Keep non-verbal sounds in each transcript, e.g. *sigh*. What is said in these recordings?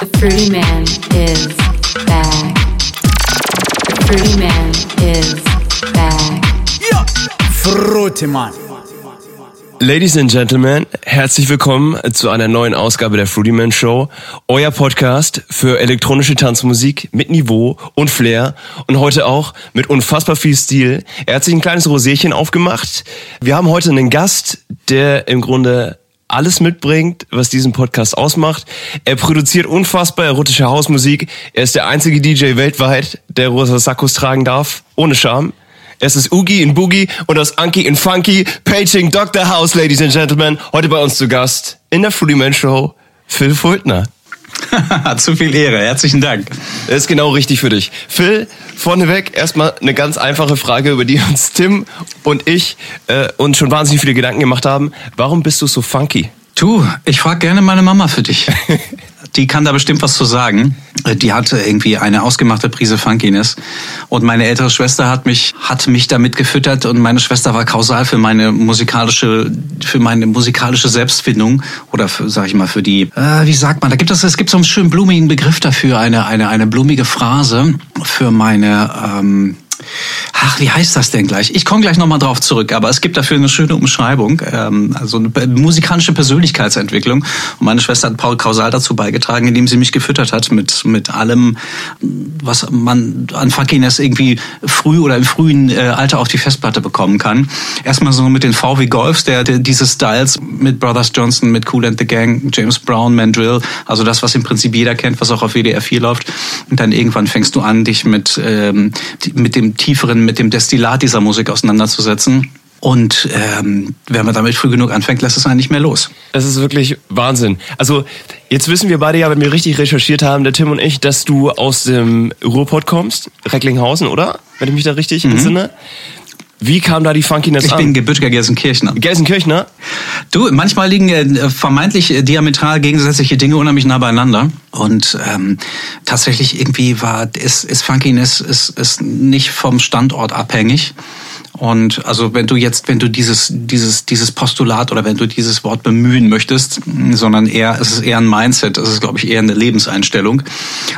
The Fruity Man is back. The Fruity Man is back. Frutemann. Ladies and Gentlemen, herzlich willkommen zu einer neuen Ausgabe der Fruity Man Show, euer Podcast für elektronische Tanzmusik mit Niveau und Flair und heute auch mit unfassbar viel Stil. Er hat sich ein kleines Rosierchen aufgemacht. Wir haben heute einen Gast, der im Grunde alles mitbringt, was diesen Podcast ausmacht. Er produziert unfassbar erotische Hausmusik. Er ist der einzige DJ weltweit, der rosa Sakkos tragen darf, ohne Scham. Es ist Oogie in Boogie und das Anki in Funky, Paging Dr. House, Ladies and Gentlemen. Heute bei uns zu Gast in der Fruity Man Show, Phil Fultner. *laughs* Zu viel Ehre, herzlichen Dank. Das ist genau richtig für dich. Phil, vorneweg erstmal eine ganz einfache Frage, über die *laughs* uns Tim und ich äh, uns schon wahnsinnig viele Gedanken gemacht haben. Warum bist du so funky? Du, ich frage gerne meine Mama für dich. *laughs* Die kann da bestimmt was zu sagen. Die hatte irgendwie eine ausgemachte Prise Funkiness. Und meine ältere Schwester hat mich, hat mich damit gefüttert und meine Schwester war kausal für meine musikalische, für meine musikalische Selbstfindung. Oder für, sag ich mal, für die, äh, wie sagt man, da gibt es, es gibt so einen schönen blumigen Begriff dafür, eine, eine, eine blumige Phrase für meine, ähm, Ach, wie heißt das denn gleich? Ich komme gleich nochmal drauf zurück, aber es gibt dafür eine schöne Umschreibung, ähm, also eine musikalische Persönlichkeitsentwicklung. Und meine Schwester hat Paul Kausal dazu beigetragen, indem sie mich gefüttert hat mit, mit allem, was man an Funkiness irgendwie früh oder im frühen äh, Alter auf die Festplatte bekommen kann. Erstmal so mit den VW Golfs, der, der diese Styles mit Brothers Johnson, mit Cool and the Gang, James Brown, Mandrill, also das, was im Prinzip jeder kennt, was auch auf WDR 4 läuft. Und dann irgendwann fängst du an, dich mit, ähm, mit dem tieferen, mit dem Destillat dieser Musik auseinanderzusetzen. Und ähm, wenn man damit früh genug anfängt, lässt es einen nicht mehr los. Das ist wirklich Wahnsinn. Also jetzt wissen wir beide ja, wenn wir richtig recherchiert haben, der Tim und ich, dass du aus dem Ruhrpott kommst, Recklinghausen, oder? Wenn ich mich da richtig mhm. entsinne. Wie kam da die Funkiness ich an? Ich bin gebürtiger Gelsenkirchner. Gelsenkirchner? Du, manchmal liegen äh, vermeintlich äh, diametral gegensätzliche Dinge unheimlich nah beieinander. Und ähm, tatsächlich irgendwie war ist, ist Funkiness ist, ist nicht vom Standort abhängig. Und also wenn du jetzt, wenn du dieses, dieses, dieses Postulat oder wenn du dieses Wort bemühen möchtest, sondern eher, es ist eher ein Mindset, es ist, glaube ich, eher eine Lebenseinstellung.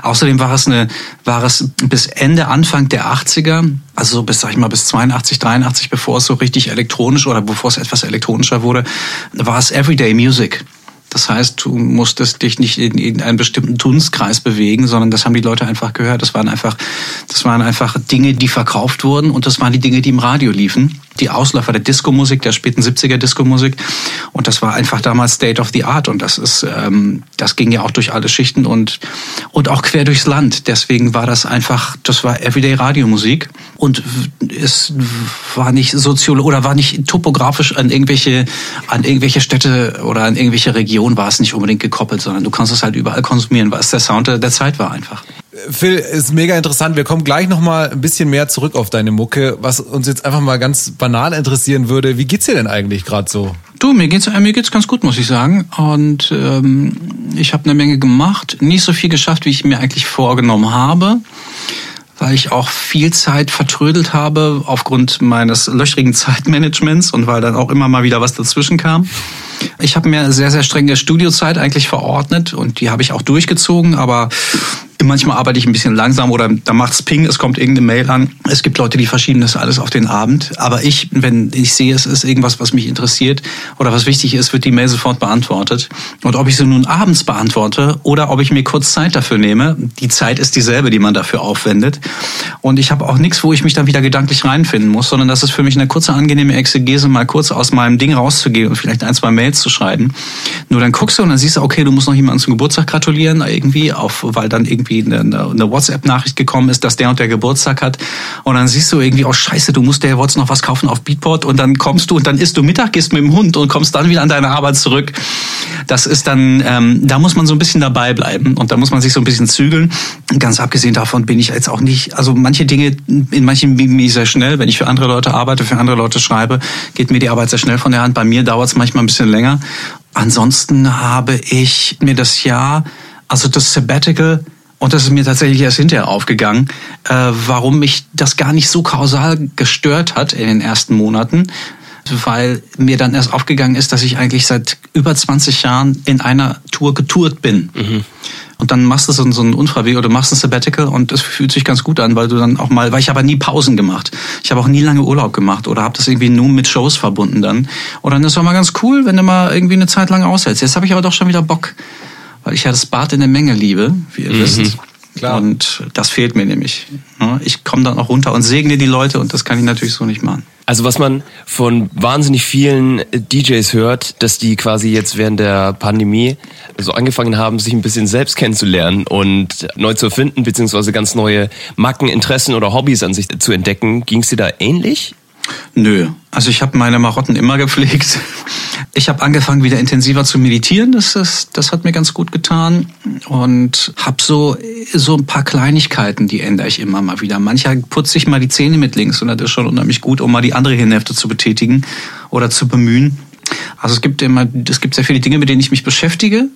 Außerdem war es eine, war es bis Ende, Anfang der 80er, also so bis, sag ich mal, bis 82, 83, bevor es so richtig elektronisch oder bevor es etwas elektronischer wurde, war es Everyday Music. Das heißt, du musstest dich nicht in, in einen bestimmten Dunstkreis bewegen, sondern das haben die Leute einfach gehört. Das waren einfach, das waren einfach Dinge, die verkauft wurden und das waren die Dinge, die im Radio liefen. Die Ausläufer der Disco-Musik, der späten 70er Disco-Musik. Und das war einfach damals State of the Art. Und das ist, ähm, das ging ja auch durch alle Schichten und, und auch quer durchs Land. Deswegen war das einfach, das war Everyday Radiomusik. Und es war nicht sozial oder war nicht topografisch an irgendwelche, an irgendwelche Städte oder an irgendwelche Regionen war es nicht unbedingt gekoppelt, sondern du kannst es halt überall konsumieren, weil es der Sound der Zeit war einfach. Phil, ist mega interessant. Wir kommen gleich noch mal ein bisschen mehr zurück auf deine Mucke. Was uns jetzt einfach mal ganz banal interessieren würde, wie geht's dir denn eigentlich gerade so? Du, mir geht's mir geht's ganz gut, muss ich sagen. Und ähm, ich habe eine Menge gemacht, nicht so viel geschafft, wie ich mir eigentlich vorgenommen habe weil ich auch viel Zeit vertrödelt habe aufgrund meines löchrigen Zeitmanagements und weil dann auch immer mal wieder was dazwischen kam. Ich habe mir sehr, sehr strenge Studiozeit eigentlich verordnet und die habe ich auch durchgezogen, aber Manchmal arbeite ich ein bisschen langsam oder da macht's Ping, es kommt irgendeine Mail an. Es gibt Leute, die verschieben das alles auf den Abend. Aber ich, wenn ich sehe, es ist irgendwas, was mich interessiert oder was wichtig ist, wird die Mail sofort beantwortet. Und ob ich sie nun abends beantworte oder ob ich mir kurz Zeit dafür nehme, die Zeit ist dieselbe, die man dafür aufwendet. Und ich habe auch nichts, wo ich mich dann wieder gedanklich reinfinden muss, sondern das ist für mich eine kurze, angenehme Exegese, mal kurz aus meinem Ding rauszugehen und vielleicht ein, zwei Mails zu schreiben. Nur dann guckst du und dann siehst du, okay, du musst noch jemanden zum Geburtstag gratulieren, irgendwie, auf, weil dann irgendwie irgendwie eine, eine WhatsApp-Nachricht gekommen ist, dass der und der Geburtstag hat. Und dann siehst du irgendwie, oh scheiße, du musst der WhatsApp noch was kaufen auf Beatport und dann kommst du und dann isst du Mittag, gehst mit dem Hund und kommst dann wieder an deine Arbeit zurück. Das ist dann, ähm, da muss man so ein bisschen dabei bleiben und da muss man sich so ein bisschen zügeln. Ganz abgesehen davon bin ich jetzt auch nicht, also manche Dinge, in manchen bin ich sehr schnell. Wenn ich für andere Leute arbeite, für andere Leute schreibe, geht mir die Arbeit sehr schnell von der Hand. Bei mir dauert es manchmal ein bisschen länger. Ansonsten habe ich mir das Jahr, also das Sabbatical, und das ist mir tatsächlich erst hinterher aufgegangen, äh, warum mich das gar nicht so kausal gestört hat in den ersten Monaten, weil mir dann erst aufgegangen ist, dass ich eigentlich seit über 20 Jahren in einer Tour getourt bin. Mhm. Und dann machst du so, so einen Unfallweg oder du machst ein Sabbatical und es fühlt sich ganz gut an, weil du dann auch mal, weil ich habe nie Pausen gemacht. Ich habe auch nie lange Urlaub gemacht oder habe das irgendwie nur mit Shows verbunden dann. Und dann ist es auch mal ganz cool, wenn du mal irgendwie eine Zeit lang aushältst. Jetzt habe ich aber doch schon wieder Bock, weil ich ja das Bad in der Menge liebe, wie ihr mhm. wisst. Klar. Und das fehlt mir nämlich. Ich komme dann auch runter und segne die Leute und das kann ich natürlich so nicht machen. Also was man von wahnsinnig vielen DJs hört, dass die quasi jetzt während der Pandemie so angefangen haben, sich ein bisschen selbst kennenzulernen und neu zu erfinden, beziehungsweise ganz neue Macken, Interessen oder Hobbys an sich zu entdecken. Ging es dir da ähnlich? Nö, also ich habe meine Marotten immer gepflegt. Ich habe angefangen, wieder intensiver zu meditieren. Das, ist, das hat mir ganz gut getan. Und habe so, so ein paar Kleinigkeiten, die ändere ich immer mal wieder. Mancher putze ich mal die Zähne mit links und das ist schon unheimlich gut, um mal die andere Hirnhälfte zu betätigen oder zu bemühen. Also es gibt immer, es gibt sehr viele Dinge, mit denen ich mich beschäftige.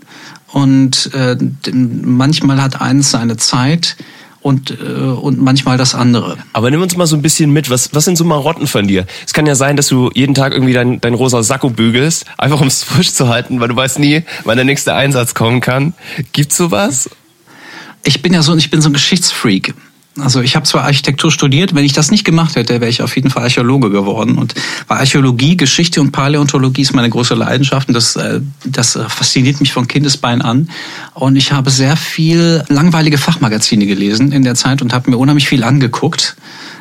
Und äh, manchmal hat eins seine Zeit und, äh, und manchmal das andere. Aber nimm uns mal so ein bisschen mit, was, was sind so Marotten von dir? Es kann ja sein, dass du jeden Tag irgendwie dein, dein rosa Sakko bügelst, einfach um es frisch zu halten, weil du weißt nie, wann der nächste Einsatz kommen kann. Gibt's sowas? Ich bin ja so, ich bin so ein Geschichtsfreak. Also ich habe zwar Architektur studiert, wenn ich das nicht gemacht hätte, wäre ich auf jeden Fall Archäologe geworden. Und bei Archäologie, Geschichte und Paläontologie ist meine große Leidenschaft und das, äh, das fasziniert mich von Kindesbein an. Und ich habe sehr viel langweilige Fachmagazine gelesen in der Zeit und habe mir unheimlich viel angeguckt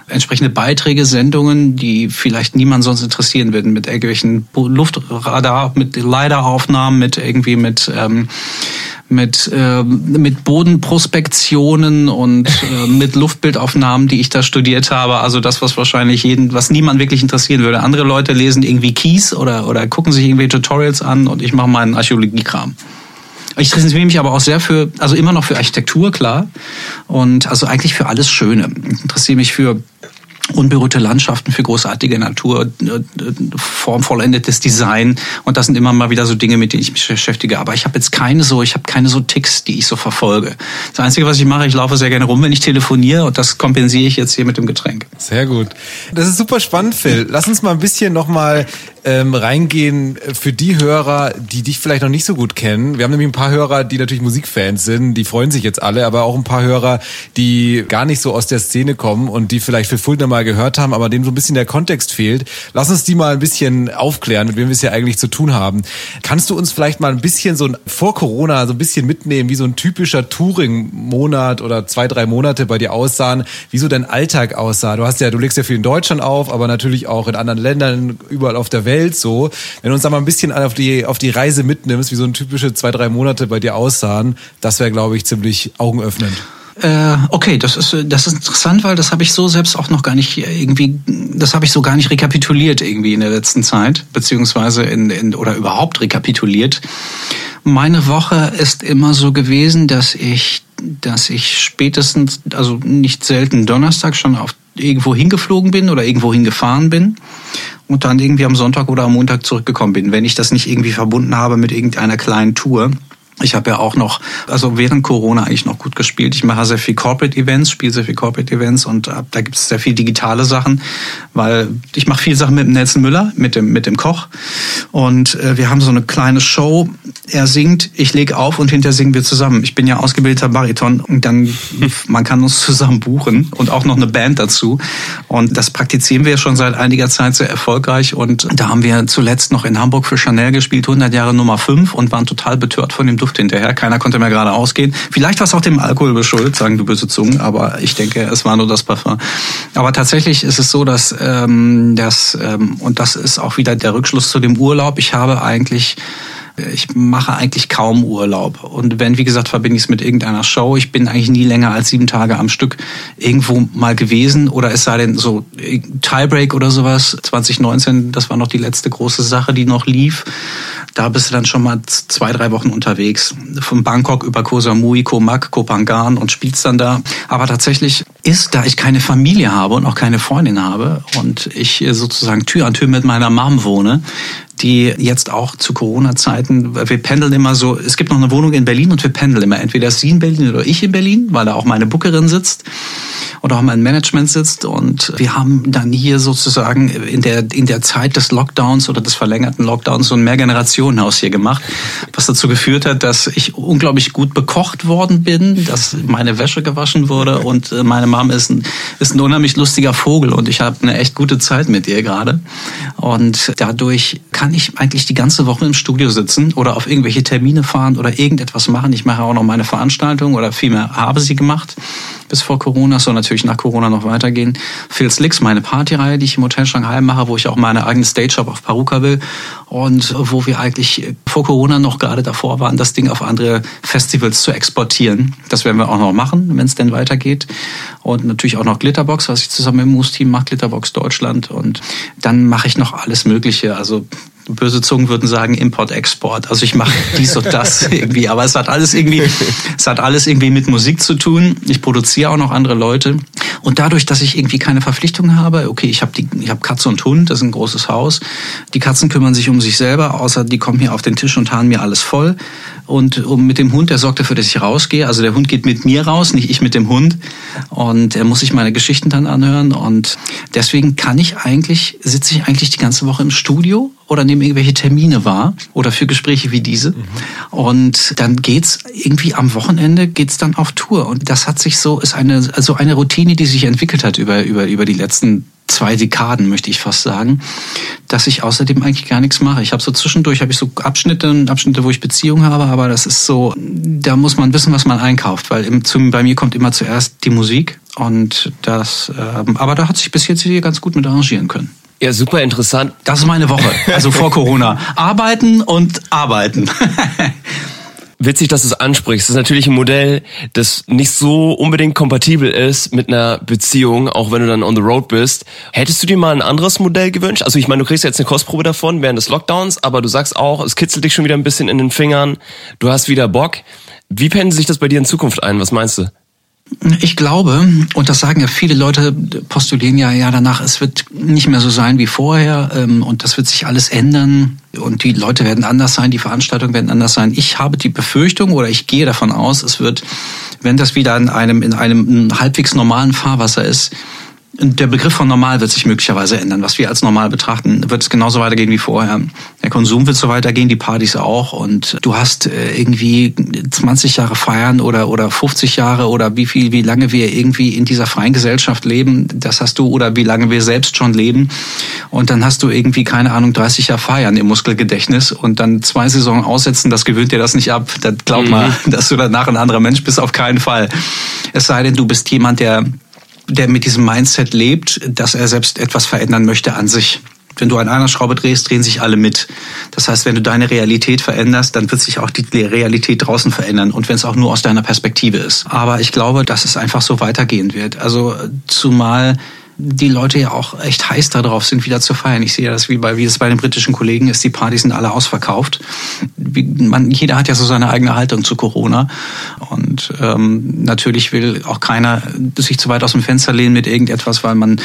entsprechende Beiträge, Sendungen, die vielleicht niemand sonst interessieren würden, mit irgendwelchen Luftradar, mit LiDAR-Aufnahmen, mit irgendwie mit ähm, mit, äh, mit Bodenprospektionen und *laughs* äh, mit Luftbildaufnahmen, die ich da studiert habe. Also das, was wahrscheinlich jeden, was niemand wirklich interessieren würde. Andere Leute lesen irgendwie Keys oder, oder gucken sich irgendwie Tutorials an und ich mache meinen Archäologiekram. Ich interessiere mich aber auch sehr für, also immer noch für Architektur, klar. Und also eigentlich für alles Schöne. Ich interessiere mich für unberührte Landschaften für großartige Natur, äh, formvollendetes Design und das sind immer mal wieder so Dinge, mit denen ich mich beschäftige. Aber ich habe jetzt keine so, ich habe keine so Ticks, die ich so verfolge. Das Einzige, was ich mache, ich laufe sehr gerne rum, wenn ich telefoniere und das kompensiere ich jetzt hier mit dem Getränk. Sehr gut. Das ist super spannend, Phil. Lass uns mal ein bisschen nochmal ähm, reingehen für die Hörer, die dich vielleicht noch nicht so gut kennen. Wir haben nämlich ein paar Hörer, die natürlich Musikfans sind, die freuen sich jetzt alle, aber auch ein paar Hörer, die gar nicht so aus der Szene kommen und die vielleicht für Fulda mal gehört haben, aber denen so ein bisschen der Kontext fehlt. Lass uns die mal ein bisschen aufklären, mit wem wir es ja eigentlich zu tun haben. Kannst du uns vielleicht mal ein bisschen so ein, vor Corona so ein bisschen mitnehmen, wie so ein typischer Touring-Monat oder zwei, drei Monate bei dir aussahen, wie so dein Alltag aussah? Du hast ja, du legst ja viel in Deutschland auf, aber natürlich auch in anderen Ländern, überall auf der Welt. Welt so. Wenn du uns da mal ein bisschen auf die, auf die Reise mitnimmst, wie so ein typische zwei, drei Monate bei dir aussahen, das wäre, glaube ich, ziemlich augenöffnend. Äh, okay, das ist das ist interessant, weil das habe ich so selbst auch noch gar nicht irgendwie, das habe ich so gar nicht rekapituliert irgendwie in der letzten Zeit, beziehungsweise in, in oder überhaupt rekapituliert. Meine Woche ist immer so gewesen, dass ich, dass ich spätestens, also nicht selten Donnerstag schon auf irgendwo hingeflogen bin oder irgendwo hingefahren bin und dann irgendwie am Sonntag oder am Montag zurückgekommen bin, wenn ich das nicht irgendwie verbunden habe mit irgendeiner kleinen Tour. Ich habe ja auch noch, also während Corona eigentlich noch gut gespielt. Ich mache sehr viel Corporate Events, spiele sehr viel Corporate Events und äh, da gibt es sehr viel digitale Sachen, weil ich mache viele Sachen mit dem Nelson Müller, mit dem mit dem Koch und äh, wir haben so eine kleine Show. Er singt, ich lege auf und hinterher singen wir zusammen. Ich bin ja ausgebildeter Bariton und dann *laughs* man kann uns zusammen buchen und auch noch eine Band dazu und das praktizieren wir schon seit einiger Zeit sehr erfolgreich und da haben wir zuletzt noch in Hamburg für Chanel gespielt, 100 Jahre Nummer 5 und waren total betört von dem Duft hinterher. Keiner konnte mehr gerade ausgehen. Vielleicht war es auch dem Alkohol beschuldigt, sagen du böse Zungen, aber ich denke, es war nur das Parfum. Aber tatsächlich ist es so, dass, ähm, dass ähm, und das ist auch wieder der Rückschluss zu dem Urlaub. Ich habe eigentlich ich mache eigentlich kaum Urlaub. Und wenn, wie gesagt, verbinde ich es mit irgendeiner Show. Ich bin eigentlich nie länger als sieben Tage am Stück irgendwo mal gewesen. Oder es sei denn so Tiebreak oder sowas. 2019, das war noch die letzte große Sache, die noch lief. Da bist du dann schon mal zwei, drei Wochen unterwegs. Von Bangkok über Koh Samui, Koh Mak, Koh Phangan und spielst dann da. Aber tatsächlich ist, da ich keine Familie habe und auch keine Freundin habe und ich sozusagen Tür an Tür mit meiner Mom wohne, die jetzt auch zu Corona-Zeiten, wir pendeln immer so, es gibt noch eine Wohnung in Berlin und wir pendeln immer. Entweder sie in Berlin oder ich in Berlin, weil da auch meine Bookerin sitzt. oder auch mein Management sitzt. Und wir haben dann hier sozusagen in der, in der Zeit des Lockdowns oder des verlängerten Lockdowns so ein Mehrgenerationenhaus hier gemacht, was dazu geführt hat, dass ich unglaublich gut bekocht worden bin, dass meine Wäsche gewaschen wurde und äh, meine Mom ist ein, ist ein unheimlich lustiger Vogel und ich habe eine echt gute Zeit mit ihr gerade. Und dadurch kann ich eigentlich die ganze Woche im Studio sitzen oder auf irgendwelche Termine fahren oder irgendetwas machen. Ich mache auch noch meine Veranstaltung oder vielmehr habe sie gemacht bis vor Corona, soll natürlich nach Corona noch weitergehen. Phil Slicks, meine Partyreihe, die ich im Hotel Shanghai mache, wo ich auch meine eigene Stage-Shop auf Paruka will und wo wir eigentlich vor Corona noch gerade davor waren, das Ding auf andere Festivals zu exportieren. Das werden wir auch noch machen, wenn es denn weitergeht. Und natürlich auch noch Glitterbox, was ich zusammen im Moose-Team mache, Glitterbox Deutschland. Und dann mache ich noch alles Mögliche. Also böse Zungen würden sagen Import-Export. Also ich mache dies und das *laughs* irgendwie, aber es hat alles irgendwie, es hat alles irgendwie mit Musik zu tun. Ich produziere auch noch andere Leute und dadurch, dass ich irgendwie keine Verpflichtungen habe, okay, ich habe die, ich habe Katze und Hund, das ist ein großes Haus. Die Katzen kümmern sich um sich selber, außer die kommen hier auf den Tisch und hauen mir alles voll. Und mit dem Hund, der sorgt dafür, dass ich rausgehe. Also der Hund geht mit mir raus, nicht ich mit dem Hund. Und er muss sich meine Geschichten dann anhören. Und deswegen kann ich eigentlich, sitze ich eigentlich die ganze Woche im Studio oder nehme irgendwelche Termine wahr oder für Gespräche wie diese. Mhm. Und dann geht's irgendwie am Wochenende geht's dann auf Tour. Und das hat sich so, ist eine, also eine Routine, die sich entwickelt hat über, über, über die letzten zwei Dekaden, möchte ich fast sagen, dass ich außerdem eigentlich gar nichts mache. Ich habe so zwischendurch habe ich so Abschnitte, Abschnitte, wo ich Beziehungen habe, aber das ist so, da muss man wissen, was man einkauft, weil im, zum, bei mir kommt immer zuerst die Musik und das, ähm, aber da hat sich bis jetzt hier ganz gut mit arrangieren können. Ja, super interessant. Das ist meine Woche, also vor Corona. Arbeiten und arbeiten. *laughs* witzig, dass du es ansprichst. Das ist natürlich ein Modell, das nicht so unbedingt kompatibel ist mit einer Beziehung, auch wenn du dann on the road bist. Hättest du dir mal ein anderes Modell gewünscht? Also ich meine, du kriegst jetzt eine Kostprobe davon während des Lockdowns, aber du sagst auch, es kitzelt dich schon wieder ein bisschen in den Fingern. Du hast wieder Bock. Wie pendelt sich das bei dir in Zukunft ein? Was meinst du? Ich glaube, und das sagen ja viele Leute, postulieren ja, ja danach, es wird nicht mehr so sein wie vorher ähm, und das wird sich alles ändern und die Leute werden anders sein, die Veranstaltungen werden anders sein. Ich habe die Befürchtung oder ich gehe davon aus, es wird, wenn das wieder in einem, in einem halbwegs normalen Fahrwasser ist, der Begriff von normal wird sich möglicherweise ändern. Was wir als normal betrachten, wird es genauso weitergehen wie vorher. Der Konsum wird so weitergehen, die Partys auch. Und du hast äh, irgendwie 20 Jahre feiern oder, oder 50 Jahre oder wie viel, wie lange wir irgendwie in dieser freien Gesellschaft leben. Das hast du oder wie lange wir selbst schon leben. Und dann hast du irgendwie, keine Ahnung, 30 Jahre feiern im Muskelgedächtnis und dann zwei Saisonen aussetzen, das gewöhnt dir das nicht ab. Das glaub mal, mhm. *laughs* dass du danach ein anderer Mensch bist, auf keinen Fall. Es sei denn, du bist jemand, der der mit diesem Mindset lebt, dass er selbst etwas verändern möchte an sich. Wenn du an einer Schraube drehst, drehen sich alle mit. Das heißt, wenn du deine Realität veränderst, dann wird sich auch die Realität draußen verändern. Und wenn es auch nur aus deiner Perspektive ist. Aber ich glaube, dass es einfach so weitergehen wird. Also zumal die Leute ja auch echt heiß darauf sind, wieder zu feiern. Ich sehe das wie bei wie es bei den britischen Kollegen ist. Die Partys sind alle ausverkauft. Wie, man, jeder hat ja so seine eigene Haltung zu Corona und ähm, natürlich will auch keiner sich zu weit aus dem Fenster lehnen mit irgendetwas, weil man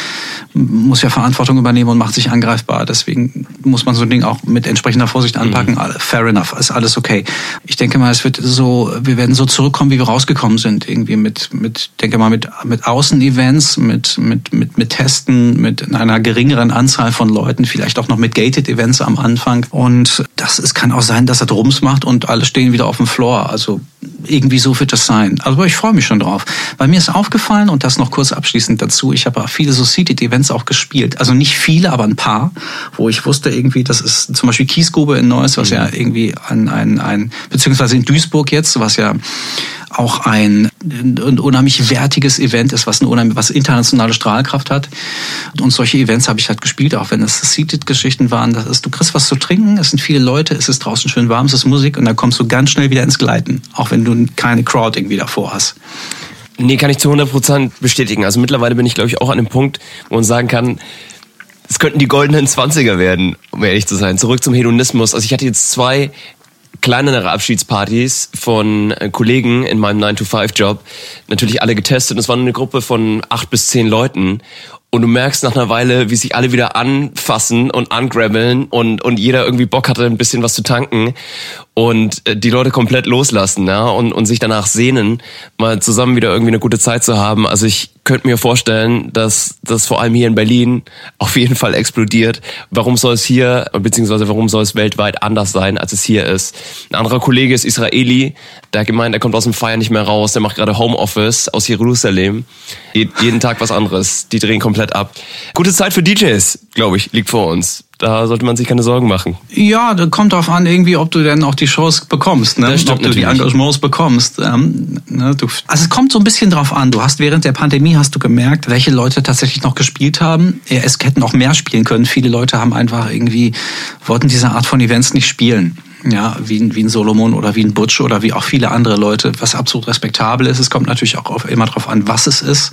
muss ja Verantwortung übernehmen und macht sich angreifbar. Deswegen muss man so ein Ding auch mit entsprechender Vorsicht mhm. anpacken. Mhm. Fair enough, ist alles okay. Ich denke mal, es wird so, wir werden so zurückkommen, wie wir rausgekommen sind, irgendwie mit, mit, denke mal, mit mit Außenevents, mit mit mit mit Testen, mit einer geringeren Anzahl von Leuten, vielleicht auch noch mit Gated Events am Anfang. Und das, es kann auch sein, dass er Drums macht und alle stehen wieder auf dem Floor. Also irgendwie so wird das sein. Also ich freue mich schon drauf. Weil mir ist aufgefallen, und das noch kurz abschließend dazu, ich habe auch viele so Seated Events auch gespielt. Also nicht viele, aber ein paar, wo ich wusste irgendwie, das ist zum Beispiel Kiesgrube in Neuss, was mhm. ja irgendwie ein, ein, ein, beziehungsweise in Duisburg jetzt, was ja auch ein, ein unheimlich wertiges Event ist, was eine unheimlich, was internationale Strahlkraft hat. Und solche Events habe ich halt gespielt, auch wenn es Seated-Geschichten waren. Das ist, du kriegst was zu trinken, es sind viele Leute, es ist draußen schön warm, es ist Musik und dann kommst du ganz schnell wieder ins Gleiten, auch wenn du keine Crowd irgendwie davor hast. Nee, kann ich zu 100% bestätigen. Also mittlerweile bin ich, glaube ich, auch an dem Punkt, wo man sagen kann, es könnten die goldenen Zwanziger werden, um ehrlich zu sein. Zurück zum Hedonismus. Also ich hatte jetzt zwei kleinere Abschiedspartys von äh, Kollegen in meinem 9-to-5-Job natürlich alle getestet. Und es war eine Gruppe von acht bis zehn Leuten. Und du merkst nach einer Weile, wie sich alle wieder anfassen und angrabbeln und, und jeder irgendwie Bock hatte, ein bisschen was zu tanken. und äh, die Leute komplett loslassen, ja, und, und sich danach sehnen, mal zusammen wieder irgendwie eine gute Zeit zu haben. Also ich könnte mir vorstellen, dass das vor allem hier in Berlin *laughs* auf jeden Fall explodiert. Warum soll es hier, beziehungsweise warum soll es weltweit anders sein, als es hier ist? Ein anderer Kollege ist Israeli, der hat gemeint, er kommt aus dem Feier nicht mehr raus, der macht gerade Homeoffice aus Jerusalem. Jeden Tag was anderes. Die drehen komplett ab. Gute Zeit für DJs, glaube ich, liegt vor uns da sollte man sich keine Sorgen machen. Ja, da kommt darauf an, irgendwie, ob du denn auch die Shows bekommst, ne? ob du die Engagements bekommst. Ähm, ne? du, also es kommt so ein bisschen drauf an. Du hast während der Pandemie hast du gemerkt, welche Leute tatsächlich noch gespielt haben. Es hätten auch mehr spielen können. Viele Leute haben einfach irgendwie wollten diese Art von Events nicht spielen ja, wie, wie ein Solomon oder wie ein Butch oder wie auch viele andere Leute, was absolut respektabel ist. Es kommt natürlich auch auf, immer darauf an, was es ist.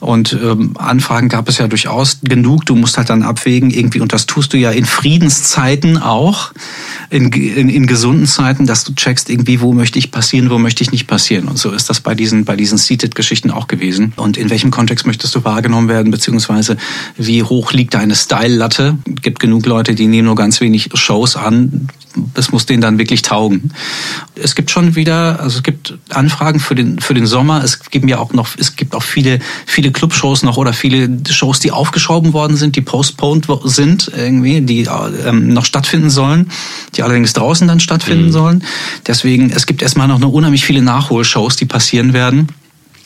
Und ähm, Anfragen gab es ja durchaus genug. Du musst halt dann abwägen, irgendwie, und das tust du ja in Friedenszeiten auch, in, in, in gesunden Zeiten, dass du checkst, irgendwie, wo möchte ich passieren, wo möchte ich nicht passieren. Und so ist das bei diesen, bei diesen Seated-Geschichten auch gewesen. Und in welchem Kontext möchtest du wahrgenommen werden, beziehungsweise wie hoch liegt deine Style-Latte? gibt genug Leute, die nehmen nur ganz wenig Shows an. Es muss denen dann wirklich taugen. Es gibt schon wieder, also es gibt Anfragen für den, für den Sommer. Es gibt ja auch noch, es gibt auch viele, viele viele Clubshows noch oder viele Shows, die aufgeschoben worden sind, die postponed sind irgendwie, die ähm, noch stattfinden sollen, die allerdings draußen dann stattfinden mhm. sollen. Deswegen, es gibt erstmal noch eine unheimlich viele Nachholshows, die passieren werden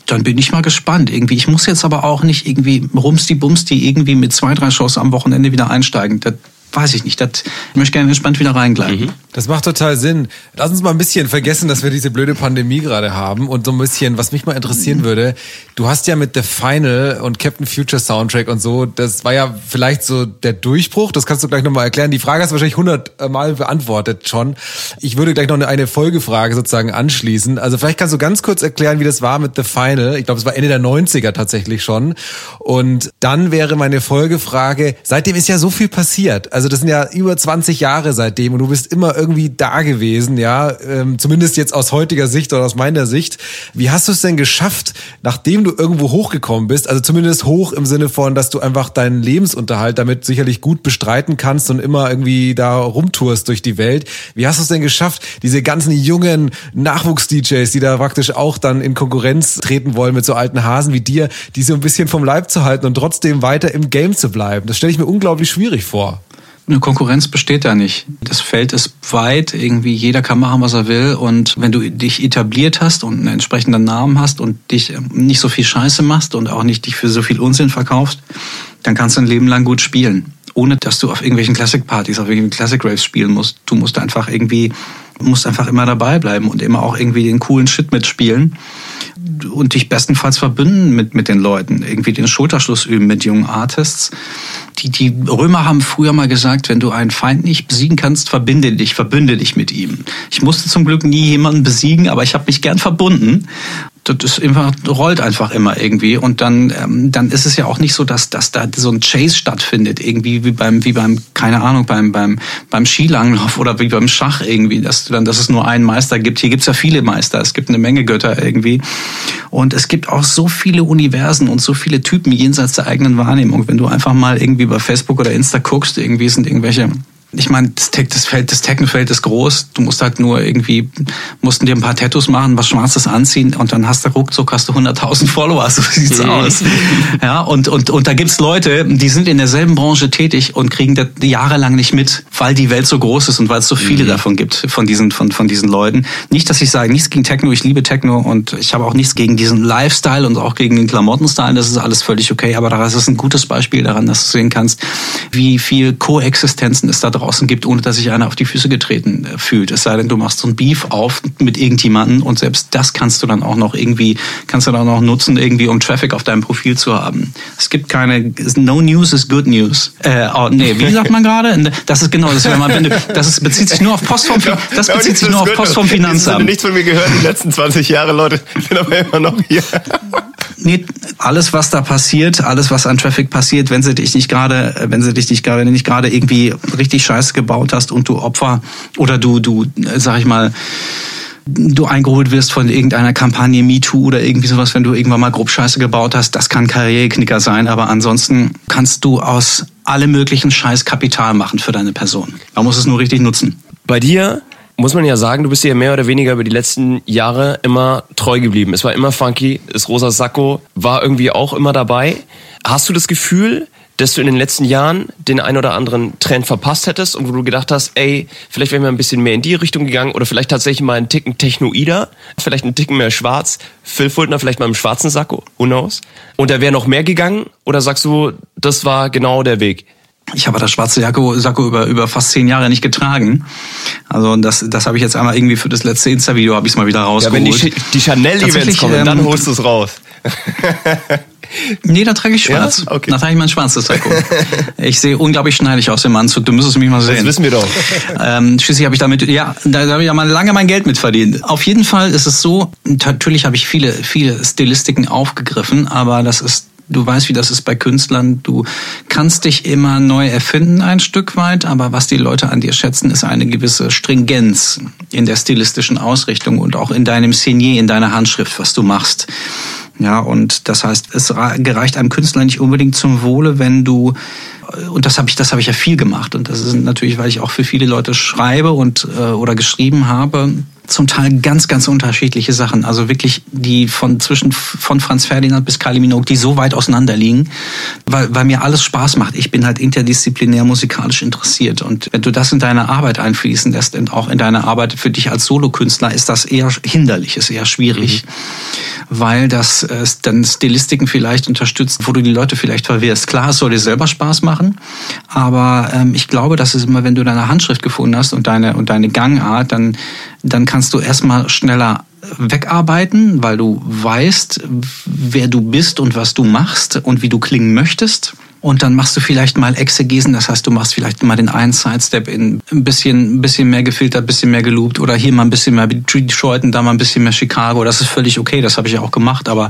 dann bin ich mal gespannt. Irgendwie, ich muss jetzt aber auch nicht irgendwie rumsti bumsti irgendwie mit zwei, drei Shows am Wochenende wieder einsteigen. Das weiß ich nicht. Das, ich möchte gerne entspannt wieder reingleiten. Mhm. Das macht total Sinn. Lass uns mal ein bisschen vergessen, dass wir diese blöde Pandemie gerade haben und so ein bisschen, was mich mal interessieren mhm. würde. Du hast ja mit The Final und Captain Future Soundtrack und so, das war ja vielleicht so der Durchbruch. Das kannst du gleich nochmal erklären. Die Frage hast du wahrscheinlich hundertmal beantwortet schon. Ich würde gleich noch eine Folgefrage sozusagen anschließen. Also vielleicht kannst du ganz kurz erklären, wie das war mit The Final. Ich glaube, es war Ende der 90er tatsächlich schon. Und dann wäre meine Folgefrage, seitdem ist ja so viel passiert. Also das sind ja über 20 Jahre seitdem und du bist immer irgendwie da gewesen, ja, ähm, zumindest jetzt aus heutiger Sicht oder aus meiner Sicht. Wie hast du es denn geschafft, nachdem du irgendwo hochgekommen bist, also zumindest hoch im Sinne von, dass du einfach deinen Lebensunterhalt damit sicherlich gut bestreiten kannst und immer irgendwie da rumtourst durch die Welt. Wie hast du es denn geschafft, diese ganzen jungen Nachwuchs-DJs, die da praktisch auch dann in Konkurrenz treten wollen mit so alten Hasen wie dir, die so ein bisschen vom Leib zu halten und trotzdem weiter im Game zu bleiben? Das stelle ich mir unglaublich schwierig vor. Eine Konkurrenz besteht da nicht. Das Feld ist weit, irgendwie jeder kann machen, was er will. Und wenn du dich etabliert hast und einen entsprechenden Namen hast und dich ähm, nicht so viel Scheiße machst und auch nicht dich für so viel Unsinn verkaufst, dann kannst du ein Leben lang gut spielen. Ohne dass du auf irgendwelchen Classic-Partys, auf irgendwelchen Classic-Raves spielen musst. Du musst einfach irgendwie, musst einfach immer dabei bleiben und immer auch irgendwie den coolen Shit mitspielen und dich bestenfalls verbünden mit, mit den Leuten, irgendwie den Schulterschluss üben mit jungen Artists. Die, die Römer haben früher mal gesagt, wenn du einen Feind nicht besiegen kannst, verbinde dich, verbünde dich mit ihm. Ich musste zum Glück nie jemanden besiegen, aber ich habe mich gern verbunden das ist immer, rollt einfach immer irgendwie. Und dann, ähm, dann ist es ja auch nicht so, dass, dass da so ein Chase stattfindet, irgendwie wie beim, wie beim, keine Ahnung, beim, beim, beim Skilanglauf oder wie beim Schach irgendwie, dass, dann, dass es nur einen Meister gibt. Hier gibt's ja viele Meister, es gibt eine Menge Götter irgendwie. Und es gibt auch so viele Universen und so viele Typen jenseits der eigenen Wahrnehmung. Wenn du einfach mal irgendwie bei Facebook oder Insta guckst, irgendwie sind irgendwelche ich meine, das, das Feld, das Technofeld ist groß. Du musst halt nur irgendwie, mussten dir ein paar Tattoos machen, was Schwarzes anziehen und dann hast du ruckzuck hast du 100.000 *laughs* Follower. So sieht's mhm. aus. Ja, und, und, und da gibt's Leute, die sind in derselben Branche tätig und kriegen das jahrelang nicht mit, weil die Welt so groß ist und weil es so viele mhm. davon gibt, von diesen, von, von diesen Leuten. Nicht, dass ich sage, nichts gegen Techno, ich liebe Techno und ich habe auch nichts gegen diesen Lifestyle und auch gegen den Klamottenstyle. Das ist alles völlig okay, aber das ist ein gutes Beispiel daran, dass du sehen kannst, wie viel Koexistenzen es da draußen draußen gibt, ohne dass sich einer auf die Füße getreten äh, fühlt. Es sei denn, du machst so ein Beef auf mit irgendjemanden und selbst das kannst du dann auch noch irgendwie, kannst du dann auch nutzen, irgendwie um Traffic auf deinem Profil zu haben. Es gibt keine, no news is good news. Äh, oh, nee, wie sagt man gerade? Das ist genau, das, man, das ist, bezieht sich nur auf Post vom, das *laughs* bezieht sich nur auf Post vom Finanzamt. Ich habe nichts von mir gehört die letzten 20 Jahre, Leute. Ich bin aber immer noch hier. *laughs* Nee, alles, was da passiert, alles, was an Traffic passiert, wenn sie dich nicht gerade, wenn sie dich nicht gerade, nicht gerade irgendwie richtig scheiße gebaut hast und du Opfer oder du, du, sag ich mal, du eingeholt wirst von irgendeiner Kampagne MeToo oder irgendwie sowas, wenn du irgendwann mal grob Scheiße gebaut hast, das kann Karriereknicker sein, aber ansonsten kannst du aus allem möglichen Scheiß Kapital machen für deine Person. Man muss es nur richtig nutzen. Bei dir muss man ja sagen, du bist ja mehr oder weniger über die letzten Jahre immer treu geblieben. Es war immer funky, das rosa Sakko war irgendwie auch immer dabei. Hast du das Gefühl, dass du in den letzten Jahren den ein oder anderen Trend verpasst hättest und wo du gedacht hast, ey, vielleicht wären wir ein bisschen mehr in die Richtung gegangen oder vielleicht tatsächlich mal einen Ticken Technoider, vielleicht einen Ticken mehr schwarz, Phil Fultner vielleicht mal im schwarzen Sakko, who knows? Und da wäre noch mehr gegangen oder sagst du, das war genau der Weg? Ich habe das schwarze Sakko, Sakko über, über fast zehn Jahre nicht getragen. Also das, das habe ich jetzt einmal irgendwie für das letzte Insta-Video habe ich es mal wieder rausgeholt. Ja, wenn die, die Chanel-Events kommen, ähm, dann holst du es raus. Nee, da trage ich schwarz. Ja? Okay. Da trage ich mein schwarzes Sakko. ich sehe unglaublich schneidig aus dem Anzug. Du müsstest mich mal sehen. Das wissen wir doch. Ähm, schließlich habe ich damit, ja, da habe ich ja mal lange mein Geld mit verdient. Auf jeden Fall ist es so, natürlich habe ich viele, viele Stilistiken aufgegriffen, aber das ist Du weißt, wie das ist bei Künstlern. Du kannst dich immer neu erfinden ein Stück weit, aber was die Leute an dir schätzen, ist eine gewisse Stringenz in der stilistischen Ausrichtung und auch in deinem Signet, in deiner Handschrift, was du machst. Ja, und das heißt, es gereicht einem Künstler nicht unbedingt zum Wohle, wenn du und das habe ich, das habe ich ja viel gemacht und das ist natürlich, weil ich auch für viele Leute schreibe und äh, oder geschrieben habe, zum Teil ganz, ganz unterschiedliche Sachen. Also wirklich die von zwischen von Franz Ferdinand bis Kylie Minogue, die so weit auseinander liegen, weil, weil mir alles Spaß macht. Ich bin halt interdisziplinär musikalisch interessiert. Und wenn du das in deine Arbeit einfließen lässt und auch in deine Arbeit für dich als Solokünstler, ist das eher hinderlich, ist eher schwierig. Mhm. Weil das äh, dann Stilistiken vielleicht unterstützt, wo du die Leute vielleicht verwirrst. Klar, es soll dir selber Spaß machen, aber ähm, ich glaube, dass es immer, wenn du deine Handschrift gefunden hast und deine und deine Gangart, dann dann kannst du erstmal schneller wegarbeiten, weil du weißt, wer du bist und was du machst und wie du klingen möchtest. Und dann machst du vielleicht mal Exegesen, das heißt, du machst vielleicht mal den einen Sidestep in ein bisschen, ein bisschen mehr gefiltert, ein bisschen mehr geloopt oder hier mal ein bisschen mehr Detroit und da mal ein bisschen mehr Chicago. Das ist völlig okay, das habe ich ja auch gemacht. Aber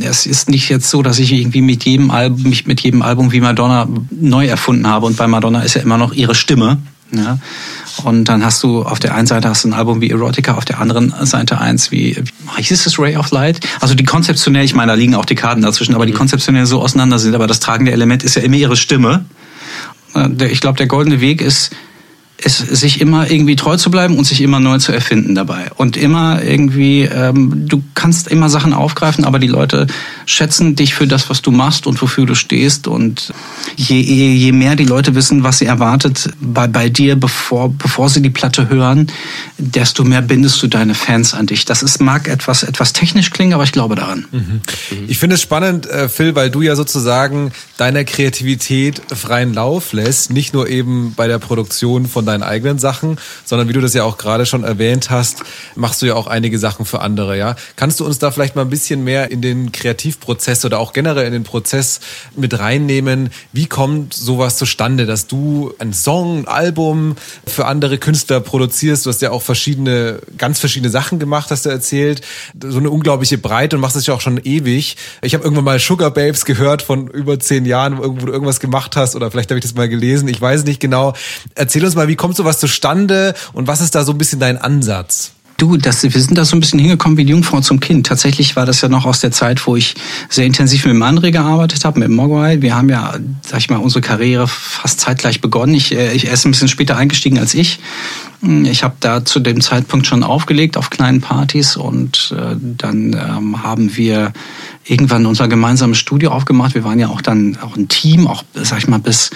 es ist nicht jetzt so, dass ich irgendwie mit jedem Album, mich mit jedem Album wie Madonna neu erfunden habe. Und bei Madonna ist ja immer noch ihre Stimme. Ja. Und dann hast du auf der einen Seite hast du ein Album wie Erotica, auf der anderen Seite eins wie, wie hieß es Ray of Light? Also die konzeptionell, ich meine, da liegen auch die Karten dazwischen, aber die mhm. konzeptionell so auseinander sind. Aber das tragende Element ist ja immer ihre Stimme. Äh, ich glaube, der goldene Weg ist, es, sich immer irgendwie treu zu bleiben und sich immer neu zu erfinden dabei. Und immer irgendwie, ähm, du kannst immer Sachen aufgreifen, aber die Leute schätzen dich für das, was du machst und wofür du stehst. Und je, je, je mehr die Leute wissen, was sie erwartet bei, bei dir, bevor, bevor sie die Platte hören, desto mehr bindest du deine Fans an dich. Das ist, mag etwas, etwas technisch klingen, aber ich glaube daran. Mhm. Ich finde es spannend, äh, Phil, weil du ja sozusagen deiner Kreativität freien Lauf lässt, nicht nur eben bei der Produktion von deinen eigenen Sachen, sondern wie du das ja auch gerade schon erwähnt hast, machst du ja auch einige Sachen für andere, ja. Kannst du uns da vielleicht mal ein bisschen mehr in den Kreativprozess oder auch generell in den Prozess mit reinnehmen? Wie kommt sowas zustande, dass du ein Song, ein Album für andere Künstler produzierst? Du hast ja auch verschiedene, ganz verschiedene Sachen gemacht, hast du erzählt. So eine unglaubliche Breite und machst das ja auch schon ewig. Ich habe irgendwann mal Sugar Babes gehört von über zehn Jahren, wo du irgendwas gemacht hast oder vielleicht habe ich das mal gelesen. Ich weiß nicht genau. Erzähl uns mal, wie kommt sowas zustande und was ist da so ein bisschen dein Ansatz? Du, das, wir sind da so ein bisschen hingekommen wie die Jungfrau zum Kind. Tatsächlich war das ja noch aus der Zeit, wo ich sehr intensiv mit dem André gearbeitet habe, mit Mogwai. Wir haben ja, sag ich mal, unsere Karriere fast zeitgleich begonnen. Ich, äh, ich er ist ein bisschen später eingestiegen als ich. Ich habe da zu dem Zeitpunkt schon aufgelegt auf kleinen Partys und äh, dann ähm, haben wir irgendwann unser gemeinsames Studio aufgemacht. Wir waren ja auch dann auch ein Team, auch sag ich mal bis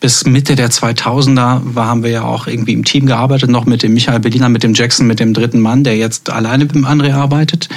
bis Mitte der 2000er war, haben wir ja auch irgendwie im Team gearbeitet, noch mit dem Michael Berliner, mit dem Jackson, mit dem dritten Mann, der jetzt alleine mit dem André arbeitet.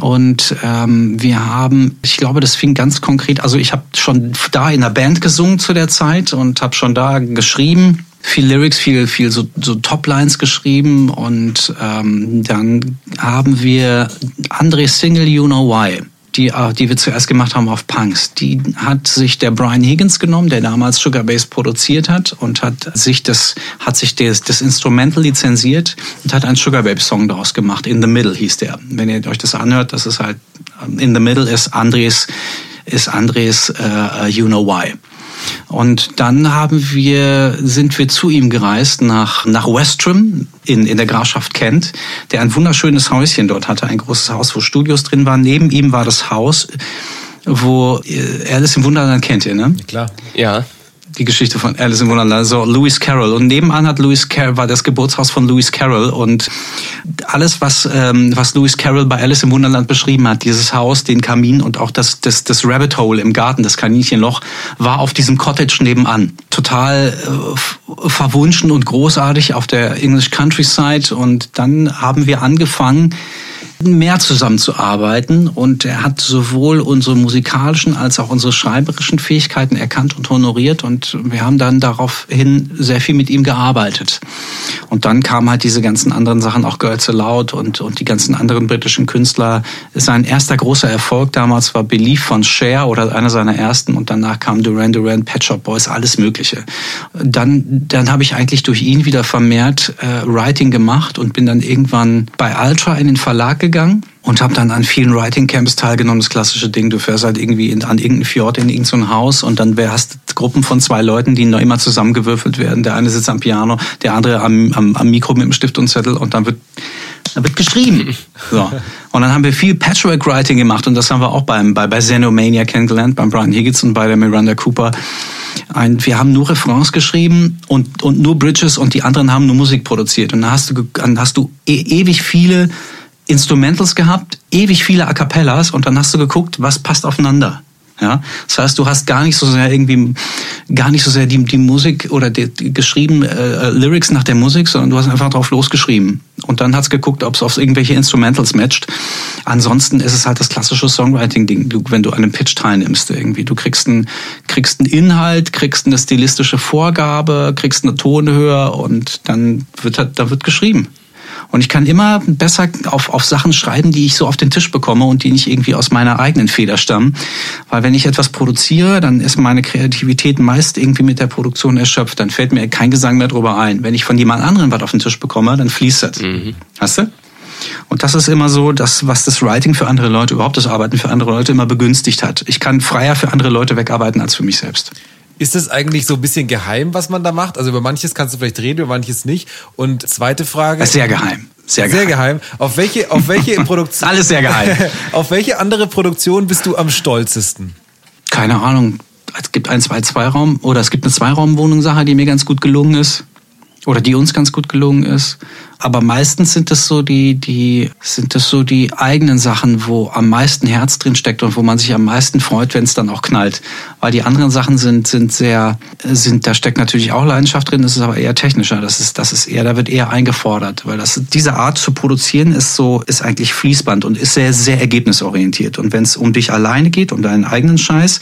Und ähm, wir haben, ich glaube, das fing ganz konkret, also ich habe schon da in der Band gesungen zu der Zeit und habe schon da geschrieben viel Lyrics, viel, viel so, so Toplines geschrieben und ähm, dann haben wir André Single You Know Why die, äh, die wir zuerst gemacht haben auf Punks, die hat sich der Brian Higgins genommen, der damals Sugar Bass produziert hat und hat sich das, hat sich das, das Instrumental lizenziert und hat einen Sugar Babe Song daraus gemacht. In the Middle hieß der. Wenn ihr euch das anhört, das ist halt, In the Middle ist Andres, ist Andres uh, You Know Why. Und dann haben wir, sind wir zu ihm gereist nach, nach Westrum in, in der Grafschaft Kent, der ein wunderschönes Häuschen dort hatte, ein großes Haus, wo Studios drin waren. Neben ihm war das Haus, wo äh, Alice im Wunderland kennt ihr, ne? Klar. Ja die Geschichte von Alice im Wunderland, so Lewis Carroll. Und nebenan hat Lewis Carroll, war das Geburtshaus von Lewis Carroll. Und alles, was, ähm, was Lewis Carroll bei Alice im Wunderland beschrieben hat, dieses Haus, den Kamin und auch das, das, das Rabbit Hole im Garten, das Kaninchenloch, war auf diesem Cottage nebenan. Total äh, verwunschen und großartig auf der English Countryside. Und dann haben wir angefangen, mehr zusammenzuarbeiten und er hat sowohl unsere musikalischen als auch unsere schreiberischen Fähigkeiten erkannt und honoriert und wir haben dann daraufhin sehr viel mit ihm gearbeitet. Und dann kamen halt diese ganzen anderen Sachen, auch Girls Aloud und, und die ganzen anderen britischen Künstler. Sein erster großer Erfolg damals war Belief von Cher oder einer seiner ersten und danach kam Duran Duran, Pet Shop Boys, alles mögliche. Dann, dann habe ich eigentlich durch ihn wieder vermehrt äh, Writing gemacht und bin dann irgendwann bei Ultra in den Verlag gegangen und habe dann an vielen Writing Camps teilgenommen. Das klassische Ding, du fährst halt irgendwie in, an irgendein Fjord in irgendein Haus und dann hast Gruppen von zwei Leuten, die noch immer zusammengewürfelt werden. Der eine sitzt am Piano, der andere am, am, am Mikro mit dem Stift und Zettel und dann wird dann wird geschrieben. *laughs* So. Und dann haben wir viel Patchwork-Writing gemacht und das haben wir auch beim, bei, bei Xenomania kennengelernt, beim Brian Higgins und bei der Miranda Cooper. Ein, wir haben nur Refrains geschrieben und, und nur Bridges und die anderen haben nur Musik produziert. Und dann hast du, dann hast du e ewig viele Instrumentals gehabt, ewig viele A Cappellas und dann hast du geguckt, was passt aufeinander. Ja, das heißt, du hast gar nicht so sehr irgendwie, gar nicht so sehr die, die Musik oder die, die geschrieben äh, Lyrics nach der Musik, sondern du hast einfach drauf losgeschrieben. Und dann hast geguckt, ob es auf irgendwelche Instrumentals matcht. Ansonsten ist es halt das klassische Songwriting-Ding, du, wenn du an einem Pitch teilnimmst irgendwie. Du kriegst einen, kriegst einen Inhalt, kriegst eine stilistische Vorgabe, kriegst eine Tonhöhe und dann wird, halt, da wird geschrieben. Und ich kann immer besser auf, auf Sachen schreiben, die ich so auf den Tisch bekomme und die nicht irgendwie aus meiner eigenen Feder stammen. Weil wenn ich etwas produziere, dann ist meine Kreativität meist irgendwie mit der Produktion erschöpft. Dann fällt mir kein Gesang mehr drüber ein. Wenn ich von jemand anderem was auf den Tisch bekomme, dann fließt das. Mhm. Hast du? Und das ist immer so, das, was das Writing für andere Leute, überhaupt das Arbeiten für andere Leute immer begünstigt hat. Ich kann freier für andere Leute wegarbeiten als für mich selbst. Ist es eigentlich so ein bisschen geheim, was man da macht? Also über manches kannst du vielleicht reden, über manches nicht. Und zweite Frage. Sehr geheim. Sehr geheim. Sehr geheim. Auf welche, auf welche *laughs* Produktion? Alles sehr geheim. *laughs* auf welche andere Produktion bist du am stolzesten? Keine Ahnung. Es gibt ein, zwei Zweiraum oder es gibt eine Zweiraumwohnung-Sache, die mir ganz gut gelungen ist oder die uns ganz gut gelungen ist. Aber meistens sind es so die, die, sind es so die eigenen Sachen, wo am meisten Herz drin steckt und wo man sich am meisten freut, wenn es dann auch knallt. Weil die anderen Sachen sind, sind sehr, sind, da steckt natürlich auch Leidenschaft drin, das ist aber eher technischer. Das ist, das ist eher, da wird eher eingefordert. Weil das, diese Art zu produzieren ist so, ist eigentlich Fließband und ist sehr, sehr ergebnisorientiert. Und wenn es um dich alleine geht, um deinen eigenen Scheiß,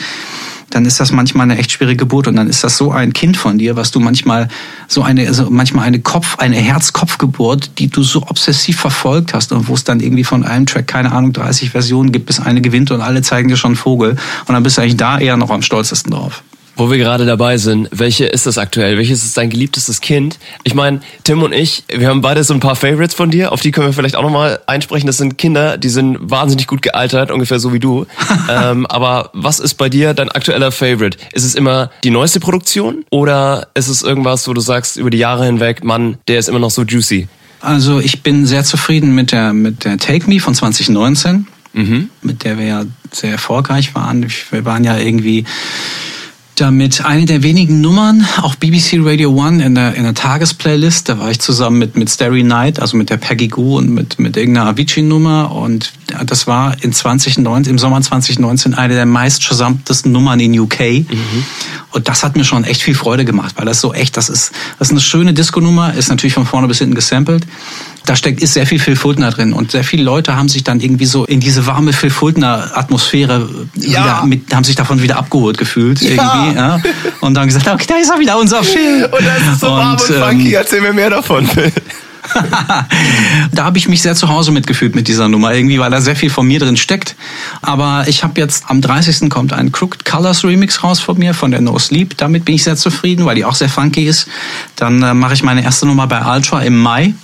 dann ist das manchmal eine echt schwierige Geburt und dann ist das so ein Kind von dir, was du manchmal so eine, also manchmal eine Kopf, eine Herz-Kopf-Geburt, die du so obsessiv verfolgt hast und wo es dann irgendwie von einem Track, keine Ahnung, 30 Versionen gibt, bis eine gewinnt und alle zeigen dir schon Vogel und dann bist du eigentlich da eher noch am stolzesten drauf. Wo wir gerade dabei sind, welche ist das aktuell? Welches ist dein geliebtestes Kind? Ich meine, Tim und ich, wir haben beide so ein paar Favorites von dir, auf die können wir vielleicht auch nochmal einsprechen. Das sind Kinder, die sind wahnsinnig gut gealtert, ungefähr so wie du. *laughs* ähm, aber was ist bei dir dein aktueller Favorite? Ist es immer die neueste Produktion oder ist es irgendwas, wo du sagst, über die Jahre hinweg, Mann, der ist immer noch so juicy? Also ich bin sehr zufrieden mit der, mit der Take Me von 2019, mhm. mit der wir ja sehr erfolgreich waren. Wir waren ja irgendwie damit eine der wenigen Nummern, auch BBC Radio One in der, in der Tagesplaylist. Da war ich zusammen mit, mit Starry Night, also mit der Peggy Goo und mit, mit irgendeiner Avicii-Nummer. Und das war in 2019, im Sommer 2019 eine der meist Nummern in UK. Mhm. Und das hat mir schon echt viel Freude gemacht, weil das so echt, das ist, das ist eine schöne Disco-Nummer, ist natürlich von vorne bis hinten gesampelt da steckt ist sehr viel Phil Fultner drin und sehr viele Leute haben sich dann irgendwie so in diese warme Phil Fultner Atmosphäre ja. wieder mit, haben sich davon wieder abgeholt gefühlt ja. irgendwie ja? und dann gesagt, okay, da ist er wieder unser Phil. Und das ist so und, warm und funky, ähm, erzähl mir mehr davon. *laughs* Da habe ich mich sehr zu Hause mitgefühlt mit dieser Nummer, irgendwie, weil da sehr viel von mir drin steckt. Aber ich habe jetzt am 30. kommt ein Crooked Colors Remix raus von mir, von der No Sleep. Damit bin ich sehr zufrieden, weil die auch sehr funky ist. Dann äh, mache ich meine erste Nummer bei Ultra im Mai.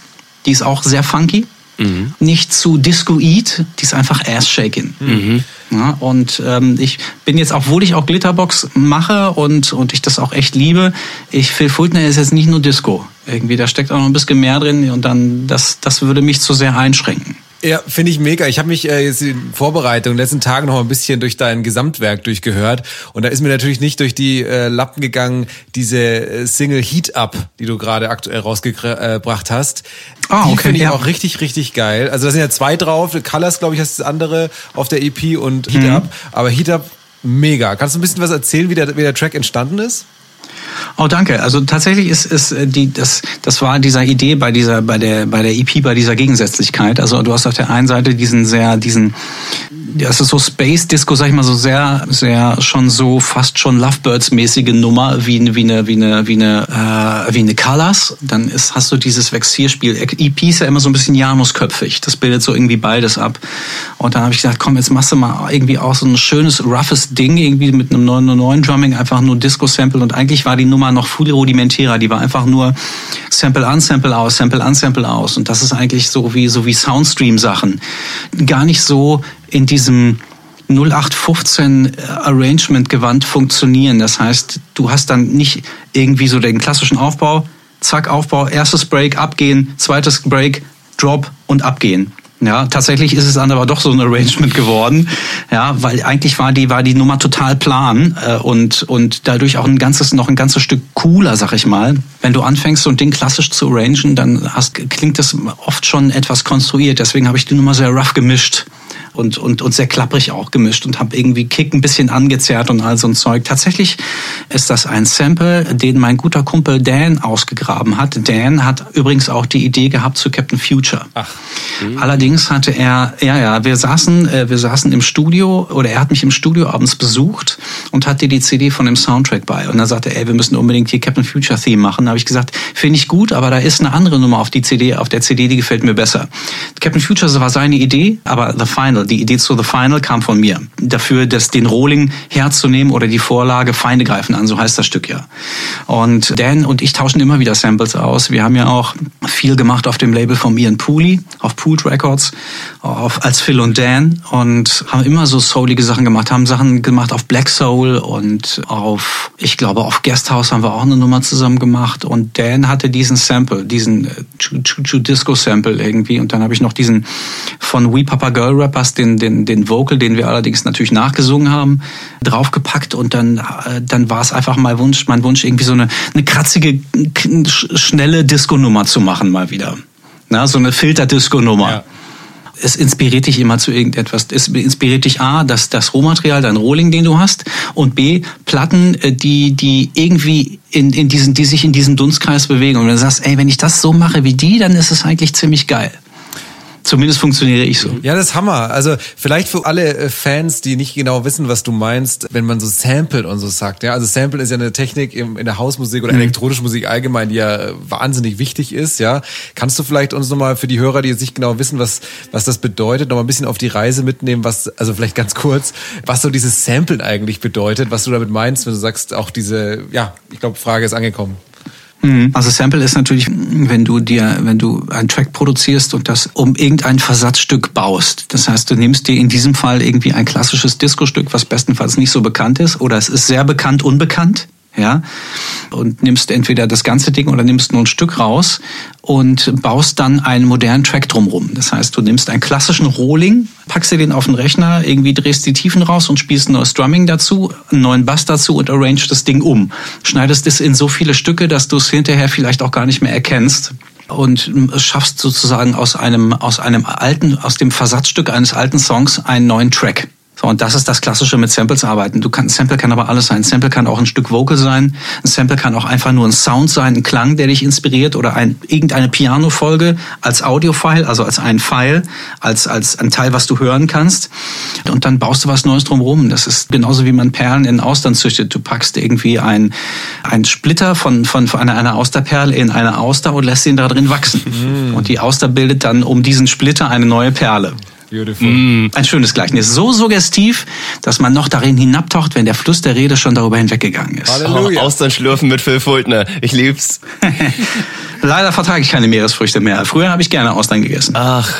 Die ist auch sehr funky. Mhm. Nicht zu Discoid, die ist einfach Ass-Shaking. Mhm. Ja, und ähm, ich bin jetzt, obwohl ich auch Glitterbox mache und, und ich das auch echt liebe, ich Phil Fultner ist jetzt nicht nur Disco. Irgendwie, da steckt auch noch ein bisschen mehr drin und dann, das, das würde mich zu sehr einschränken. Ja, finde ich mega. Ich habe mich äh, jetzt in Vorbereitung in den letzten Tagen noch ein bisschen durch dein Gesamtwerk durchgehört und da ist mir natürlich nicht durch die äh, Lappen gegangen diese äh, Single Heat Up, die du gerade aktuell rausgebracht hast. Ah, die okay, finde ich ja. auch richtig, richtig geil. Also da sind ja zwei drauf. Colors, glaube ich, heißt das andere auf der EP und Heat Up. Aber Heat Up mega. Kannst du ein bisschen was erzählen, wie der, wie der Track entstanden ist? Oh, danke. Also tatsächlich ist, ist äh, die, das, das war dieser Idee bei dieser, bei der, bei der EP, bei dieser Gegensätzlichkeit. Also du hast auf der einen Seite diesen sehr, diesen, das ist so Space Disco, sag ich mal, so sehr, sehr schon so fast schon Lovebirds-mäßige Nummer wie, wie eine, wie eine, wie eine, äh, wie eine Colors. Dann ist, hast du dieses Vexierspiel. EP ist ja immer so ein bisschen Janusköpfig. Das bildet so irgendwie beides ab. Und dann habe ich gesagt, komm, jetzt machst du mal irgendwie auch so ein schönes, roughes Ding irgendwie mit einem neuen, neuen Drumming, einfach nur Disco-Sample. Und eigentlich war die Nummer noch viel rudimentärer. Die war einfach nur Sample an, Sample aus, Sample an, Sample aus. Und das ist eigentlich so wie, so wie Soundstream-Sachen. Gar nicht so in diesem 0815 Arrangement gewandt funktionieren. Das heißt, du hast dann nicht irgendwie so den klassischen Aufbau, zack, Aufbau, erstes Break, abgehen, zweites Break, Drop und abgehen. Ja, tatsächlich ist es dann aber doch so ein Arrangement geworden, ja, weil eigentlich war die war die Nummer total plan äh, und und dadurch auch ein ganzes noch ein ganzes Stück cooler, sag ich mal. Wenn du anfängst so ein Ding klassisch zu arrangen, dann hast, klingt das oft schon etwas konstruiert. Deswegen habe ich die Nummer sehr rough gemischt und, und, und sehr klapprig auch gemischt und habe irgendwie Kick ein bisschen angezerrt und all so ein Zeug. Tatsächlich ist das ein Sample, den mein guter Kumpel Dan ausgegraben hat. Dan hat übrigens auch die Idee gehabt zu Captain Future. Ach. Allerdings hatte er, ja, ja, wir saßen, äh, wir saßen im Studio oder er hat mich im Studio abends besucht und hatte die CD von dem Soundtrack bei. Und dann sagte er, ey, wir müssen unbedingt hier Captain Future Theme machen. Da habe ich gesagt, finde ich gut, aber da ist eine andere Nummer auf die CD, auf der CD, die gefällt mir besser. Captain Future war seine Idee, aber The Final, die Idee zu The Final kam von mir. Dafür, das, den Rohling herzunehmen oder die Vorlage Feinde greifen an, so heißt das Stück ja. Und Dan und ich tauschen immer wieder Samples aus. Wir haben ja auch viel gemacht auf dem Label von Ian Pooley, auf Pooled Records, auf, als Phil und Dan und haben immer so soulige Sachen gemacht, haben Sachen gemacht auf Black Soul und auf, ich glaube, auf Guesthouse haben wir auch eine Nummer zusammen gemacht und Dan hatte diesen Sample, diesen Choo Choo Disco Sample irgendwie und dann habe ich noch diesen von We Papa Girl Rappers, den, den, den Vocal, den wir allerdings natürlich nachgesungen haben, draufgepackt und dann, äh, dann war es einfach mal Wunsch, mein Wunsch, irgendwie so eine, eine kratzige, schnelle Disco-Nummer zu machen mal wieder. Na, so eine Filter-Disco-Nummer. Ja. Es inspiriert dich immer zu irgendetwas. Es inspiriert dich A, das, das Rohmaterial, dein Rohling, den du hast, und B, Platten, äh, die, die irgendwie in, in diesen, die sich in diesem Dunstkreis bewegen. Und wenn du sagst, ey, wenn ich das so mache wie die, dann ist es eigentlich ziemlich geil. Zumindest funktioniere ich so. Ja, das ist Hammer. Also vielleicht für alle äh, Fans, die nicht genau wissen, was du meinst, wenn man so samplet und so sagt. Ja, also Sample ist ja eine Technik im, in der Hausmusik oder elektronische Musik allgemein, die ja äh, wahnsinnig wichtig ist. Ja, kannst du vielleicht uns nochmal für die Hörer, die jetzt nicht genau wissen, was was das bedeutet, nochmal ein bisschen auf die Reise mitnehmen, was also vielleicht ganz kurz, was so dieses Samplen eigentlich bedeutet, was du damit meinst, wenn du sagst, auch diese, ja, ich glaube, Frage ist angekommen. Also Sample ist natürlich, wenn du dir, wenn du einen Track produzierst und das um irgendein Versatzstück baust. Das heißt, du nimmst dir in diesem Fall irgendwie ein klassisches Disco-Stück, was bestenfalls nicht so bekannt ist, oder es ist sehr bekannt, unbekannt. Ja, und nimmst entweder das ganze Ding oder nimmst nur ein Stück raus und baust dann einen modernen Track drumrum. Das heißt, du nimmst einen klassischen Rohling, packst dir den auf den Rechner, irgendwie drehst die Tiefen raus und spielst ein neues Drumming dazu, einen neuen Bass dazu und arrange das Ding um. Schneidest es in so viele Stücke, dass du es hinterher vielleicht auch gar nicht mehr erkennst und schaffst sozusagen aus einem, aus einem alten, aus dem Versatzstück eines alten Songs einen neuen Track. So, und das ist das Klassische mit Samples arbeiten. Du kannst, ein Sample kann aber alles sein. Ein Sample kann auch ein Stück Vocal sein. Ein Sample kann auch einfach nur ein Sound sein, ein Klang, der dich inspiriert oder ein, irgendeine Piano-Folge als Audio-File, also als ein File, als, als ein Teil, was du hören kannst. Und dann baust du was Neues drumherum. Das ist genauso wie man Perlen in Austern züchtet. Du packst irgendwie ein, ein Splitter von, von, von einer, einer Austerperle in eine Auster und lässt ihn da drin wachsen. Und die Auster bildet dann um diesen Splitter eine neue Perle. Beautiful. Ein schönes Gleichnis. So suggestiv, dass man noch darin hinabtaucht, wenn der Fluss der Rede schon darüber hinweggegangen ist. Halleluja. Oh, Austern schlürfen mit Phil Fultner. Ich lieb's. *laughs* Leider vertrage ich keine Meeresfrüchte mehr. Früher habe ich gerne Austern gegessen. Ach,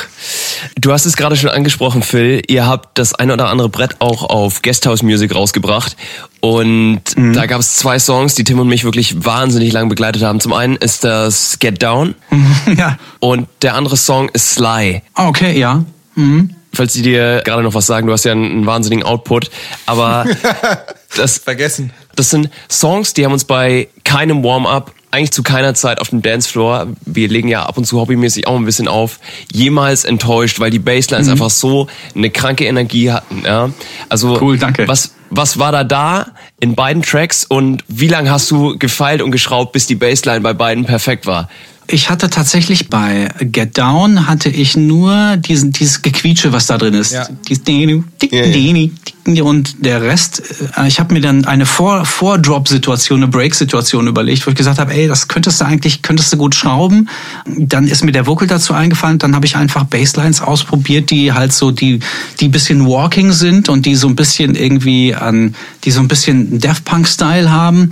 du hast es gerade schon angesprochen, Phil. Ihr habt das ein oder andere Brett auch auf Guesthouse Music rausgebracht. Und da gab es zwei Songs, die Tim und mich wirklich wahnsinnig lang begleitet haben. Zum einen ist das Get Down *laughs* ja. und der andere Song ist Sly. Ah, Okay, ja. Mhm. Falls die dir gerade noch was sagen, du hast ja einen, einen wahnsinnigen Output, aber *laughs* das, Vergessen. das sind Songs, die haben uns bei keinem Warm-up, eigentlich zu keiner Zeit auf dem Dancefloor, wir legen ja ab und zu hobbymäßig auch ein bisschen auf, jemals enttäuscht, weil die Basslines einfach so eine kranke Energie hatten. Ja? Also Cool, danke. Was, was war da da in beiden Tracks und wie lange hast du gefeilt und geschraubt, bis die Bassline bei beiden perfekt war? Ich hatte tatsächlich bei Get Down hatte ich nur diesen dieses Gequietsche, was da drin ist. Ja. Dieses. Dini, Dick, und der Rest. äh, Ich habe mir dann eine Vor Vor-Drop-Situation, eine Break-Situation überlegt, wo ich gesagt habe, ey, das könntest du eigentlich könntest du gut schrauben. Dann ist mir der Vocal dazu eingefallen. Dann habe ich einfach Basslines ausprobiert, die halt so die die bisschen Walking sind und die so ein bisschen irgendwie an die so ein bisschen Daft Punk Style haben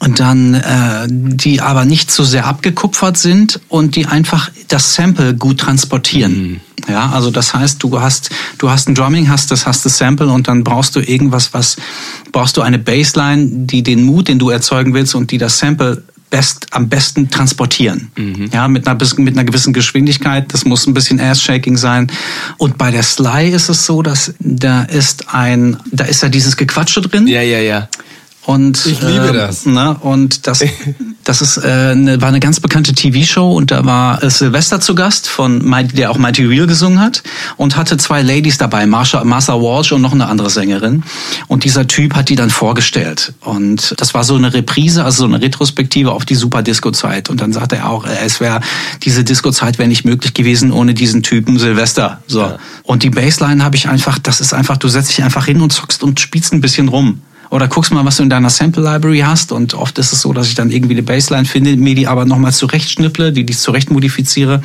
und dann äh, die aber nicht so sehr abgekupfert sind und die einfach das Sample gut transportieren. Ja, also das heißt, du hast du hast ein Drumming, hast das hast das Sample und dann brauchst du irgendwas, was brauchst du eine Bassline, die den Mut, den du erzeugen willst und die das Sample best, am besten transportieren. Ja, mit einer, mit einer gewissen Geschwindigkeit. Das muss ein bisschen Ass-Shaking sein. Und bei der Sly ist es so, dass da ist ein, da ist ja dieses Gequatsche drin. Ja, ja, ja. Und, Ich liebe ähm, das. Ne, und das, *laughs* das ist, äh, eine, war eine ganz bekannte TV-Show und da war äh, Sylvester zu Gast, von Mighty, der auch Mighty Real gesungen hat und hatte zwei Ladies dabei, Marsha, Martha Walsh und noch eine andere Sängerin. Und dieser Typ hat die dann vorgestellt. Und das war so eine Reprise, also so eine Retrospektive auf die Super Disco-Zeit. Und dann sagte er auch, äh, es wäre, diese Disco-Zeit wäre nicht möglich gewesen ohne diesen Typen Sylvester. So. Und die Bassline habe ich einfach, das ist einfach, du setzt dich einfach hin und zockst und spielst ein bisschen rum. Oder guckst mal, was du in deiner Sample Library hast. Und oft ist es so, dass ich dann irgendwie eine Bassline finde, mir die aber nochmal zurechtschnipple, die ich zurecht modifiziere.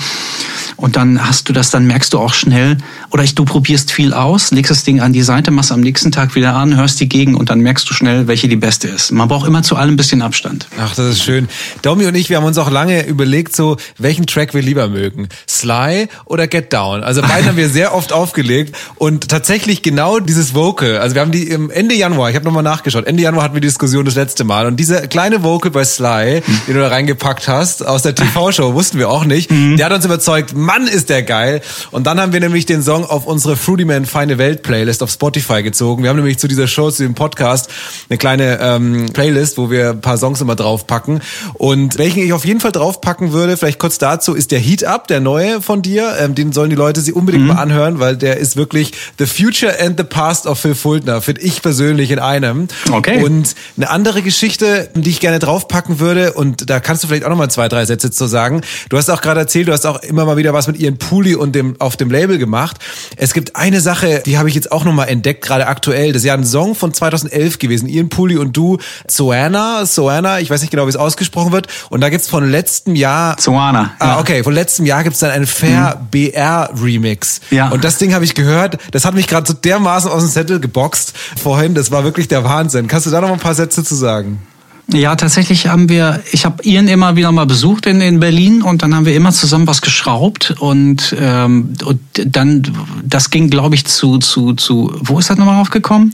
Und dann hast du das, dann merkst du auch schnell, oder ich, du probierst viel aus, legst das Ding an die Seite, machst am nächsten Tag wieder an, hörst die gegen und dann merkst du schnell, welche die beste ist. Man braucht immer zu allem ein bisschen Abstand. Ach, das ist schön. Domi und ich, wir haben uns auch lange überlegt, so welchen Track wir lieber mögen. Sly oder Get Down. Also beide haben wir sehr oft aufgelegt und tatsächlich genau dieses Vocal. Also wir haben die im Ende Januar, ich habe nochmal nachgeschaut, Ende Januar hatten wir die Diskussion das letzte Mal und dieser kleine Vocal bei Sly, den du da reingepackt hast aus der TV-Show, wussten wir auch nicht, der hat uns überzeugt, Mann ist der geil. Und dann haben wir nämlich den Song auf unsere Fruity Man Feine Welt Playlist auf Spotify gezogen. Wir haben nämlich zu dieser Show, zu dem Podcast, eine kleine ähm, Playlist, wo wir ein paar Songs immer draufpacken. Und welchen ich auf jeden Fall draufpacken würde, vielleicht kurz dazu, ist der Heat Up, der neue von dir. Ähm, den sollen die Leute sich unbedingt mal anhören, weil der ist wirklich The Future and the Past of Phil Fultner, finde ich persönlich in einem. Okay. Und eine andere Geschichte, die ich gerne draufpacken würde, und da kannst du vielleicht auch noch mal zwei, drei Sätze zu sagen. Du hast auch gerade erzählt, du hast auch immer mal wieder was mit Ian Pooley und dem auf dem Label gemacht. Es gibt eine Sache, die habe ich jetzt auch noch mal entdeckt, gerade aktuell. Das ist ja ein Song von 2011 gewesen. Ian Pooley und du, Soana, Soana, ich weiß nicht genau, wie es ausgesprochen wird. Und da gibt's von letztem Jahr Zoana. Ah, okay. Von letztem Jahr gibt's dann einen Fair BR Remix. Ja. Und das Ding habe ich gehört. Das hat mich gerade so dermaßen aus dem Zettel geboxt vorhin. Das war wirklich der Wahnsinn. Kannst du da noch ein paar Sätze zu sagen? Ja, tatsächlich haben wir, ich habe Ian immer wieder mal besucht in, in Berlin und dann haben wir immer zusammen was geschraubt und, ähm, und dann, das ging glaube ich zu, zu, zu, wo ist das nochmal aufgekommen?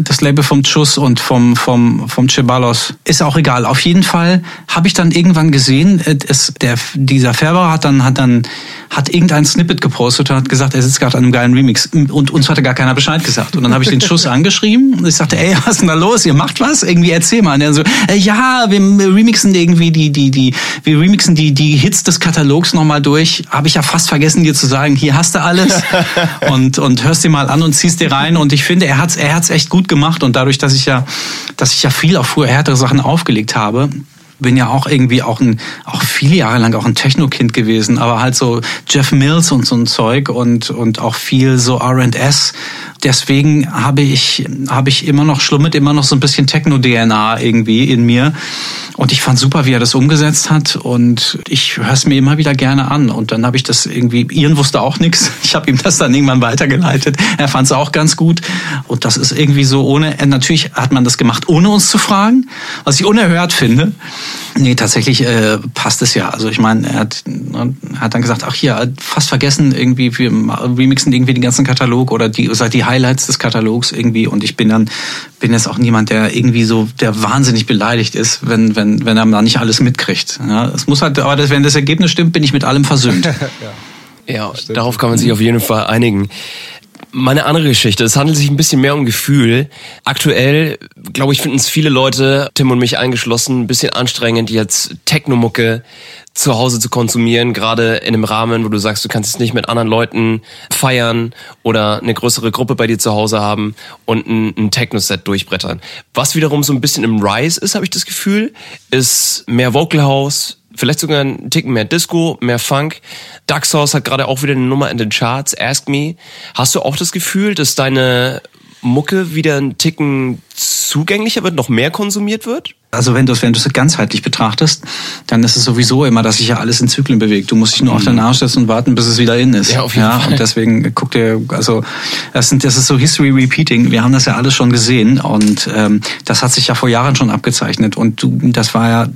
Das Label vom Chus und vom, vom, vom Ceballos. Ist auch egal. Auf jeden Fall habe ich dann irgendwann gesehen, äh, es, der, dieser Färber hat dann, hat dann, hat irgendein Snippet gepostet und hat gesagt, er sitzt gerade an einem geilen Remix. Und uns hatte gar keiner Bescheid gesagt. Und dann habe ich den Schuss *laughs* angeschrieben und ich sagte, ey, was ist denn da los? Ihr macht was? Irgendwie erzähl mal. Und er so, äh, ja, wir remixen irgendwie die, die, die, wir remixen die, die Hits des Katalogs nochmal durch. Habe ich ja fast vergessen, dir zu sagen, hier hast du alles. *laughs* und, und hörst dir mal an und ziehst dir rein. Und ich finde, er hat's, er hat's echt gut gemacht. Und dadurch, dass ich ja, dass ich ja viel auf früher härtere Sachen aufgelegt habe, bin ja auch irgendwie auch ein, auch viele Jahre lang auch ein Techno-Kind gewesen, aber halt so Jeff Mills und so ein Zeug und, und auch viel so R&S. Deswegen habe ich, habe ich immer noch, schlummert immer noch so ein bisschen Techno-DNA irgendwie in mir. Und ich fand super, wie er das umgesetzt hat. Und ich höre es mir immer wieder gerne an. Und dann habe ich das irgendwie, Ian wusste auch nichts. *laughs* Ich habe ihm das dann irgendwann weitergeleitet. Er fand es auch ganz gut. Und das ist irgendwie so ohne, natürlich hat man das gemacht, ohne uns zu fragen, was ich unerhört finde. Nee, tatsächlich äh, passt es ja. Also ich meine, er hat, er hat dann gesagt, ach hier, fast vergessen, irgendwie, wir remixen irgendwie den ganzen Katalog oder die, die Highlights des Katalogs irgendwie und ich bin dann bin jetzt auch niemand, der irgendwie so der wahnsinnig beleidigt ist, wenn wenn wenn er da nicht alles mitkriegt. Ja, es muss halt, aber das, wenn das Ergebnis stimmt, bin ich mit allem versöhnt. *laughs* ja. Ja, darauf kann man sich auf jeden Fall einigen. Meine andere Geschichte, es handelt sich ein bisschen mehr um Gefühl. Aktuell, glaube ich, finden es viele Leute, Tim und mich eingeschlossen, ein bisschen anstrengend, jetzt Technomucke zu Hause zu konsumieren, gerade in einem Rahmen, wo du sagst, du kannst es nicht mit anderen Leuten feiern oder eine größere Gruppe bei dir zu Hause haben und ein, ein Techno-Set durchbrettern. Was wiederum so ein bisschen im Rise ist, habe ich das Gefühl, ist mehr Vocal House, vielleicht sogar ein Ticken mehr Disco, mehr Funk. Dark Source hat gerade auch wieder eine Nummer in den Charts, Ask Me. Hast du auch das Gefühl, dass deine Mucke wieder ein Ticken zugänglicher wird, noch mehr konsumiert wird? Also wenn du es wenn du es ganzheitlich betrachtest, dann ist es sowieso immer, dass sich ja alles in Zyklen bewegt. Du musst dich nur mhm. auf den Arsch setzen und warten, bis es wieder in ist. Ja, auf jeden ja, Fall. Und deswegen guck dir, also das, sind, das ist so History Repeating. Wir haben das ja alles schon gesehen und ähm, das hat sich ja vor Jahren schon abgezeichnet. Und du, das war ja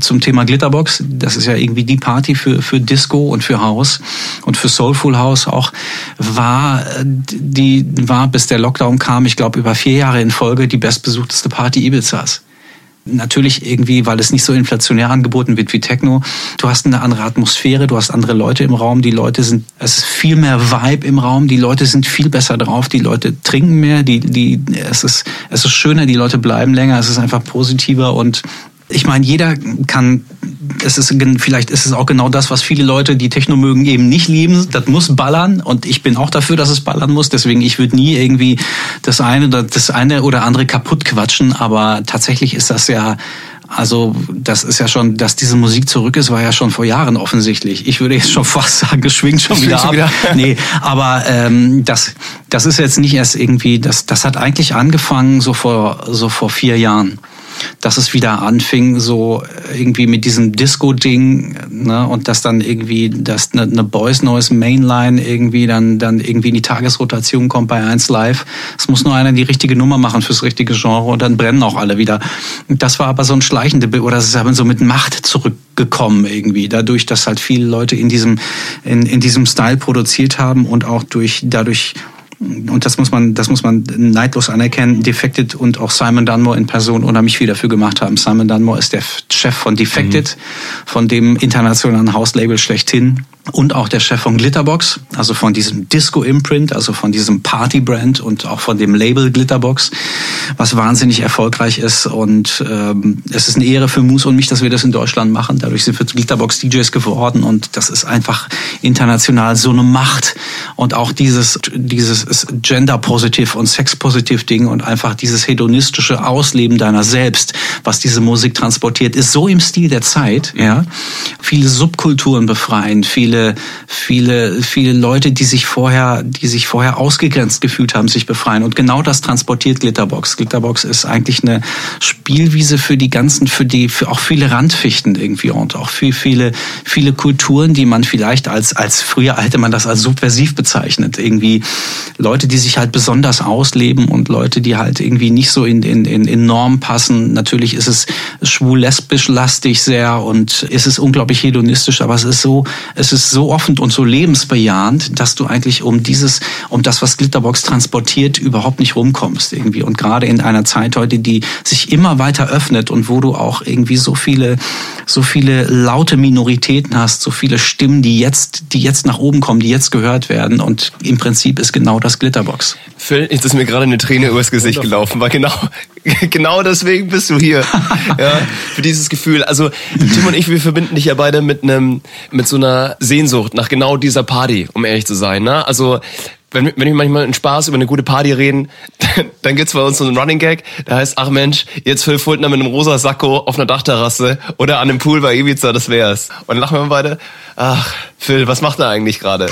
zum Thema Glitterbox. Das ist ja irgendwie die Party für für Disco und für House und für Soulful House auch war die war bis der Lockdown kam. Ich glaube über vier Jahre in Folge die bestbesuchteste Party Ibizas. Natürlich irgendwie, weil es nicht so inflationär angeboten wird wie Techno. Du hast eine andere Atmosphäre, du hast andere Leute im Raum, die Leute sind, es ist viel mehr Vibe im Raum, die Leute sind viel besser drauf, die Leute trinken mehr, die, die, es ist, es ist schöner, die Leute bleiben länger, es ist einfach positiver und ich meine, jeder kann, es ist, vielleicht ist es auch genau das, was viele Leute, die Techno mögen, eben nicht lieben. Das muss ballern und ich bin auch dafür, dass es ballern muss. Deswegen, ich würde nie irgendwie das eine oder das eine oder andere kaputt quatschen, aber tatsächlich ist das ja also das ist ja schon, dass diese Musik zurück ist, war ja schon vor Jahren offensichtlich. Ich würde jetzt schon *laughs* fast sagen, es schwingt schon wieder ab. Wieder. *laughs* nee, aber ähm, das, das ist jetzt nicht erst irgendwie, das, das hat eigentlich angefangen so vor, so vor vier Jahren dass es wieder anfing, so irgendwie mit diesem Disco-Ding, ne, und dass dann irgendwie, dass eine, eine Boys Noise Mainline irgendwie dann, dann irgendwie in die Tagesrotation kommt bei 1 Live. Es muss nur einer die richtige Nummer machen fürs richtige Genre und dann brennen auch alle wieder. Das war aber so ein schleichende, oder es ist aber so mit Macht zurückgekommen irgendwie, dadurch, dass halt viele Leute in diesem, in, in diesem Style produziert haben und auch durch, dadurch, und das muss man, das muss man neidlos anerkennen, Defected und auch Simon Dunmore in Person unheimlich viel dafür gemacht haben. Simon Dunmore ist der Chef von Defected, mhm. von dem internationalen Hauslabel schlechthin und auch der Chef von Glitterbox, also von diesem Disco-Imprint, also von diesem Party-Brand und auch von dem Label Glitterbox, was wahnsinnig erfolgreich ist. Und ähm, es ist eine Ehre für Moose und mich, dass wir das in Deutschland machen. Dadurch sind wir Glitterbox DJs geworden und das ist einfach international so eine Macht. Und auch dieses, dieses Gender-Positiv und Sex-Positiv-Ding und einfach dieses hedonistische Ausleben deiner selbst, was diese Musik transportiert, ist so im Stil der Zeit. Ja, Viele Subkulturen befreien, viele viele, viele, viele Leute, die sich vorher, die sich vorher ausgegrenzt gefühlt haben, sich befreien. Und genau das transportiert Glitterbox. Glitterbox ist eigentlich eine Spielwiese für die ganzen, für die, für auch viele Randfichten irgendwie und auch viel, viele, viele Kulturen, die man vielleicht als, als früher hätte man das als subversiv bezeichnet. Irgendwie Leute, die sich halt besonders ausleben und Leute, die halt irgendwie nicht so in, in, in, in Norm passen. Natürlich ist es schwul-lesbisch lastig sehr und ist es unglaublich hedonistisch, aber es ist so, es ist so offen und so lebensbejahend, dass du eigentlich um dieses, um das, was Glitterbox transportiert, überhaupt nicht rumkommst irgendwie. Und gerade in einer Zeit heute, die sich immer weiter öffnet und wo du auch irgendwie so viele, so viele laute Minoritäten hast, so viele Stimmen, die jetzt, die jetzt nach oben kommen, die jetzt gehört werden. Und im Prinzip ist genau das Glitterbox. Phil, jetzt ist mir gerade eine Träne übers Gesicht gelaufen, weil genau, *laughs* genau deswegen bist du hier. *laughs* ja, für dieses Gefühl. Also Tim und ich, wir verbinden dich ja beide mit einem, mit so einer Sehnsucht nach genau dieser Party, um ehrlich zu sein. Ne? Also wenn, wenn wir manchmal einen Spaß über eine gute Party reden, dann gibt's bei uns so einen Running Gag, der heißt, ach Mensch, jetzt Phil Fultner mit einem rosa Sakko auf einer Dachterrasse oder an einem Pool bei Ibiza, das wär's. Und dann lachen wir beide, ach, Phil, was macht er eigentlich gerade?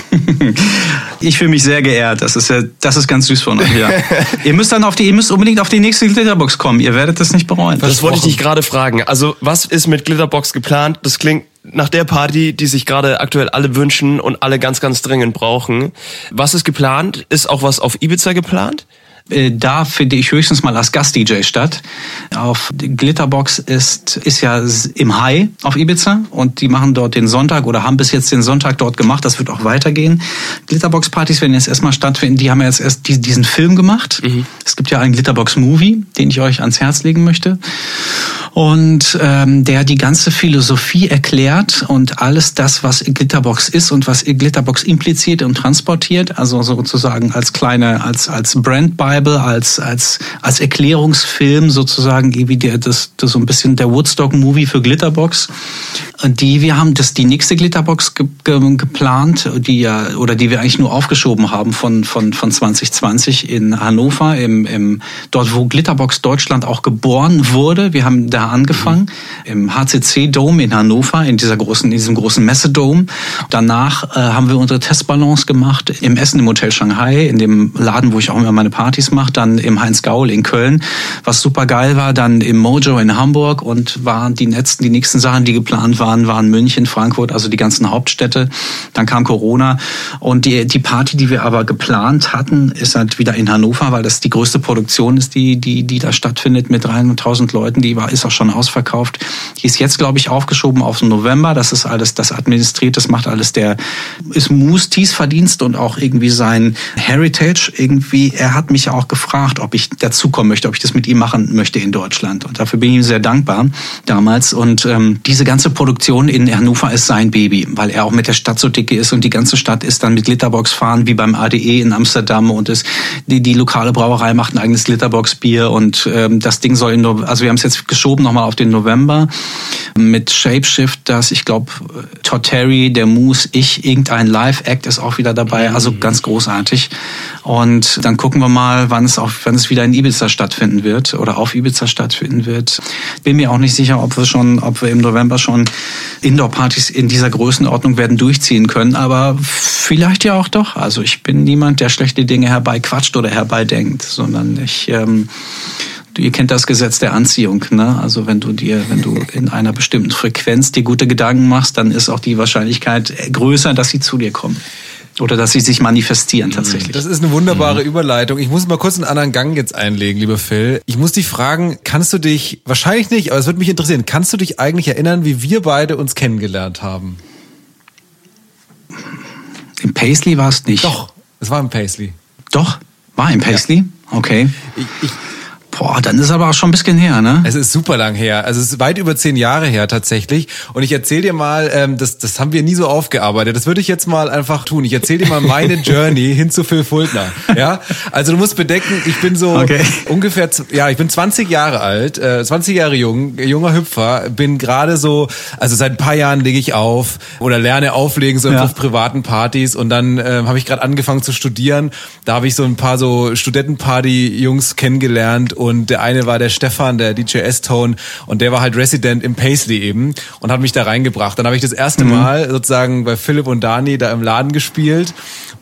*laughs* ich fühle mich sehr geehrt, das ist ja, das ist ganz süß von euch, ja. *laughs* ihr müsst dann auf die, ihr müsst unbedingt auf die nächste Glitterbox kommen, ihr werdet das nicht bereuen. Das wollte ich dich gerade fragen. Also, was ist mit Glitterbox geplant? Das klingt nach der Party, die sich gerade aktuell alle wünschen und alle ganz, ganz dringend brauchen. Was ist geplant? Ist auch was auf Ibiza geplant? Äh, da finde ich höchstens mal als Gast-DJ statt. Auf Glitterbox ist, ist ja im High auf Ibiza und die machen dort den Sonntag oder haben bis jetzt den Sonntag dort gemacht. Das wird auch weitergehen. Glitterbox-Partys werden jetzt erstmal stattfinden. Die haben ja jetzt erst diesen Film gemacht. Mhm. Es gibt ja einen Glitterbox-Movie, den ich euch ans Herz legen möchte und ähm, der die ganze Philosophie erklärt und alles das, was Glitterbox ist und was Glitterbox impliziert und transportiert, also sozusagen als kleine, als als Brand Bible, als als als Erklärungsfilm sozusagen wie der das, das so ein bisschen der Woodstock Movie für Glitterbox. Die wir haben das die nächste Glitterbox ge, ge, geplant, die ja oder die wir eigentlich nur aufgeschoben haben von von von 2020 in Hannover im, im dort wo Glitterbox Deutschland auch geboren wurde. Wir haben da angefangen, im HCC Dome in Hannover, in dieser großen, in diesem großen Messedome. Danach äh, haben wir unsere Testballons gemacht im Essen im Hotel Shanghai, in dem Laden, wo ich auch immer meine Partys mache, dann im Heinz Gaul in Köln, was super geil war, dann im Mojo in Hamburg und waren die letzten, die nächsten Sachen, die geplant waren, waren München, Frankfurt, also die ganzen Hauptstädte. Dann kam Corona und die, die Party, die wir aber geplant hatten, ist halt wieder in Hannover, weil das die größte Produktion ist, die, die, die da stattfindet mit 300.000 Leuten. Die war, ist auch schon ausverkauft. Die ist jetzt, glaube ich, aufgeschoben auf den November. Das ist alles, das administriert, das macht alles der, ist Moosties Verdienst und auch irgendwie sein Heritage. Irgendwie, er hat mich auch gefragt, ob ich dazukommen möchte, ob ich das mit ihm machen möchte in Deutschland. Und dafür bin ich ihm sehr dankbar damals. Und ähm, diese ganze Produktion in Hannover ist sein Baby, weil er auch mit der Stadt so dicke ist und die ganze Stadt ist dann mit Glitterbox fahren, wie beim ADE in Amsterdam und es, die, die lokale Brauerei macht ein eigenes Glitterbox Bier und ähm, das Ding soll in, also wir haben es jetzt geschoben nochmal auf den November mit Shapeshift, das ich glaube Todd Terry, der Moose, ich, irgendein Live-Act ist auch wieder dabei, also mhm. ganz großartig. Und dann gucken wir mal, wann es auch, wann es wieder in Ibiza stattfinden wird oder auf Ibiza stattfinden wird. Bin mir auch nicht sicher, ob wir schon, ob wir im November schon Indoor-Partys in dieser Größenordnung werden durchziehen können, aber vielleicht ja auch doch. Also ich bin niemand, der schlechte Dinge herbeiquatscht oder herbeidenkt, sondern ich ähm, ihr kennt das Gesetz der Anziehung, ne? Also wenn du dir, wenn du in einer bestimmten Frequenz dir gute Gedanken machst, dann ist auch die Wahrscheinlichkeit größer, dass sie zu dir kommen. Oder dass sie sich manifestieren mhm. tatsächlich. Das ist eine wunderbare mhm. Überleitung. Ich muss mal kurz einen anderen Gang jetzt einlegen, lieber Phil. Ich muss dich fragen, kannst du dich, wahrscheinlich nicht, aber es würde mich interessieren, kannst du dich eigentlich erinnern, wie wir beide uns kennengelernt haben? Im Paisley war es nicht. Doch, es war im Paisley. Doch, war im Paisley? Ja. Okay. Ich, ich, Boah, dann ist aber auch schon ein bisschen her, ne? Es ist super lang her. Also es ist weit über zehn Jahre her tatsächlich. Und ich erzähle dir mal, ähm, das, das haben wir nie so aufgearbeitet. Das würde ich jetzt mal einfach tun. Ich erzähle dir mal meine *laughs* Journey hin zu Phil Fultner. Ja, also du musst bedenken, ich bin so okay. ungefähr, ja, ich bin 20 Jahre alt, äh, 20 Jahre jung, junger Hüpfer, bin gerade so, also seit ein paar Jahren lege ich auf oder lerne auflegen so ja. auf privaten Partys und dann äh, habe ich gerade angefangen zu studieren. Da habe ich so ein paar so Studentenparty-Jungs kennengelernt und der eine war der Stefan, der DJ S-Tone und der war halt Resident im Paisley eben und hat mich da reingebracht. Dann habe ich das erste mhm. Mal sozusagen bei Philipp und Dani da im Laden gespielt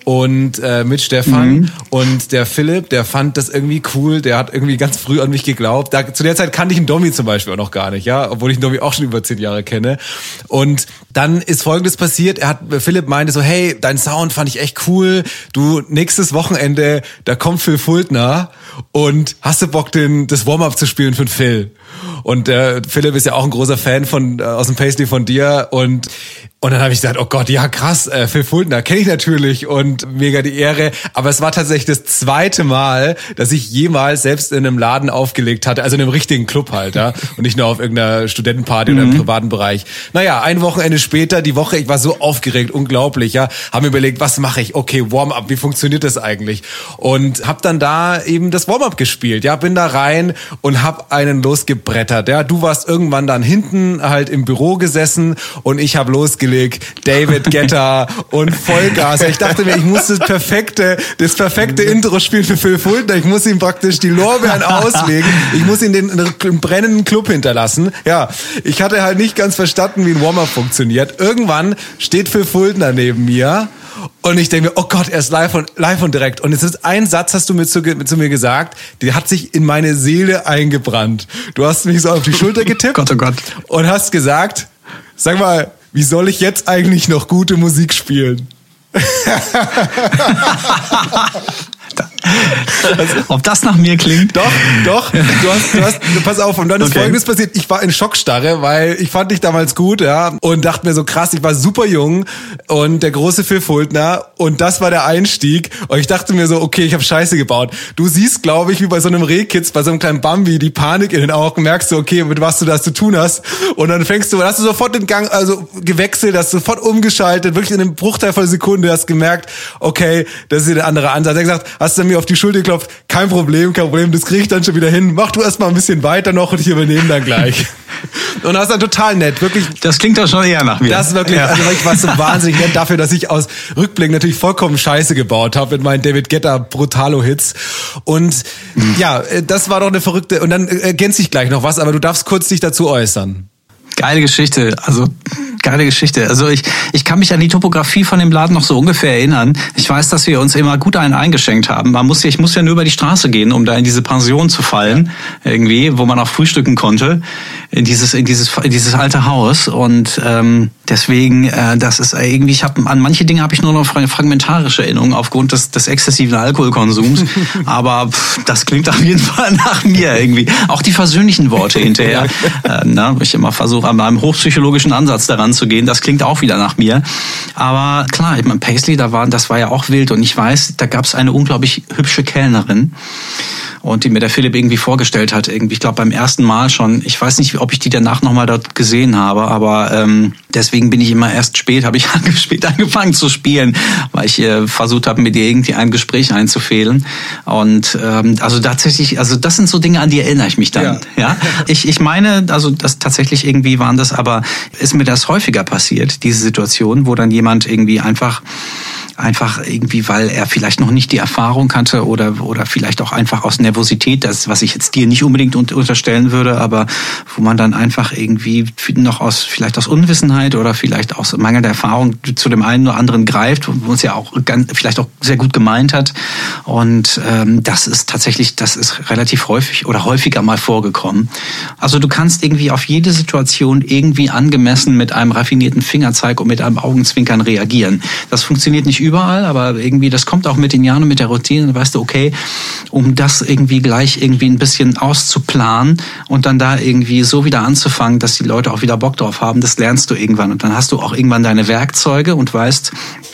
und äh, mit Stefan mhm. und der Philipp, der fand das irgendwie cool, der hat irgendwie ganz früh an mich geglaubt. Da, zu der Zeit kannte ich einen Domi zum Beispiel auch noch gar nicht, ja, obwohl ich einen Domi auch schon über zehn Jahre kenne. Und dann ist Folgendes passiert, er hat, Philipp meinte so, hey, dein Sound fand ich echt cool, du, nächstes Wochenende, da kommt Phil Fultner und hast du Bock, den, das Warm-Up zu spielen für den Phil? Und äh, Philipp ist ja auch ein großer Fan von äh, aus dem Paisley von dir und und dann habe ich gesagt, oh Gott, ja krass, äh, Phil Fultner kenne ich natürlich und mega die Ehre. Aber es war tatsächlich das zweite Mal, dass ich jemals selbst in einem Laden aufgelegt hatte, also in einem richtigen Club halt, ja, *laughs* und nicht nur auf irgendeiner Studentenparty mhm. oder im mhm. privaten Bereich. Naja, ein Wochenende später, die Woche, ich war so aufgeregt, unglaublich, ja, haben überlegt, was mache ich? Okay, Warm-up, wie funktioniert das eigentlich? Und habe dann da eben das Warm-up gespielt, ja, bin da rein und hab einen losgebrettert, ja. Du warst irgendwann dann hinten halt im Büro gesessen und ich habe losgelegt Milik, David Getter und Vollgas. Ich dachte mir, ich muss das perfekte, das perfekte Intro spielen für Phil Fultner. Ich muss ihm praktisch die Lorbeeren auslegen. Ich muss ihn den, den brennenden Club hinterlassen. Ja, ich hatte halt nicht ganz verstanden, wie ein Warm-up funktioniert. Irgendwann steht Phil Fultner neben mir und ich denke mir, oh Gott, er ist live und, live und direkt. Und jetzt ist ein Satz, hast du mir zu, zu, mir gesagt, der hat sich in meine Seele eingebrannt. Du hast mich so auf die Schulter getippt. Gott, oh Gott. Und hast gesagt, sag mal, wie soll ich jetzt eigentlich noch gute Musik spielen? *laughs* Ob das nach mir klingt? Doch, doch. Du hast, du hast, pass auf, und dann ist Okay. Folgendes passiert. Ich war in Schockstarre, weil ich fand dich damals gut, ja, und dachte mir so krass, ich war super jung und der große Phil Fultner und das war der Einstieg und ich dachte mir so, okay, ich habe Scheiße gebaut. Du siehst, glaube ich, wie bei so einem Rehkitz, bei so einem kleinen Bambi, die Panik in den Augen, merkst du, okay, mit was du das zu tun hast und dann fängst du, hast du sofort den Gang, also gewechselt, hast sofort umgeschaltet, wirklich in einem Bruchteil von Sekunde, hast gemerkt, okay, das ist hier der andere Ansatz. Er gesagt, hast du mir auf die Schulter geklopft, kein Problem, kein Problem, das krieg ich dann schon wieder hin. Mach du erst mal ein bisschen weiter noch und ich übernehme dann gleich. *laughs* Und das ist dann total nett, wirklich. Das klingt doch schon eher nach mir. Das ist wirklich, Ja. also wirklich was so *laughs* wahnsinnig nett dafür, dass ich aus Rückblick natürlich vollkommen Scheiße gebaut habe mit meinen David Guetta Brutalo-Hits. Und ja, äh, das war doch eine verrückte, und dann äh, ergänze ich gleich noch was, aber du darfst kurz dich dazu äußern. Geile Geschichte, also geile Geschichte. Also ich, ich kann mich an die Topografie von dem Laden noch so ungefähr erinnern. Ich weiß, dass wir uns immer gut einen eingeschenkt haben. Man muss ja, ich muss ja nur über die Straße gehen, um da in diese Pension zu fallen, irgendwie, wo man auch frühstücken konnte, in dieses, in dieses, in dieses alte Haus. Und ähm, deswegen, äh, das ist irgendwie, ich habe an manche Dinge habe ich nur noch fra- fragmentarische Erinnerungen aufgrund des, des exzessiven Alkoholkonsums. *laughs* Aber pff, das klingt auf jeden Fall nach mir irgendwie. Auch die versöhnlichen Worte hinterher. *laughs* äh, na, ich immer versuche, an meinem hochpsychologischen Ansatz daran zu gehen. Das klingt auch wieder nach mir. Aber klar, ich meine, Paisley, da war, das war ja auch wild. Und ich weiß, da gab es eine unglaublich hübsche Kellnerin und die mir der Philipp irgendwie vorgestellt hat, irgendwie, ich glaube beim ersten Mal schon. Ich weiß nicht, ob ich die danach nochmal dort gesehen habe, aber ähm, deswegen bin ich immer erst spät, habe ich *laughs* spät angefangen zu spielen, weil ich äh, versucht habe, mit ihr irgendwie ein Gespräch einzufehlen. Und ähm, also tatsächlich, also das sind so Dinge, an die erinnere ich mich dann. Ja. Ja, ich, ich meine, also das tatsächlich irgendwie waren das, aber ist mir das häufiger passiert, diese Situation, wo dann jemand irgendwie einfach einfach irgendwie, weil er vielleicht noch nicht die Erfahrung hatte oder oder vielleicht auch einfach aus Nervosität, das was ich jetzt dir nicht unbedingt un- unterstellen würde, aber wo man dann einfach irgendwie noch aus vielleicht aus Unwissenheit oder vielleicht aus mangelnder Erfahrung zu dem einen oder anderen greift, wo es ja auch ganz, vielleicht auch sehr gut gemeint hat und ähm, das ist tatsächlich, das ist relativ häufig oder häufiger mal vorgekommen. Also du kannst irgendwie auf jede Situation irgendwie angemessen mit einem raffinierten Fingerzeig und mit einem Augenzwinkern reagieren. Das funktioniert nicht überall, aber irgendwie, das kommt auch mit den Jahren und mit der Routine. Dann weißt du, okay, um das irgendwie gleich irgendwie ein bisschen auszuplanen und dann da irgendwie so wieder anzufangen, dass die Leute auch wieder Bock drauf haben, das lernst du irgendwann. Und dann hast du auch irgendwann deine Werkzeuge und weißt,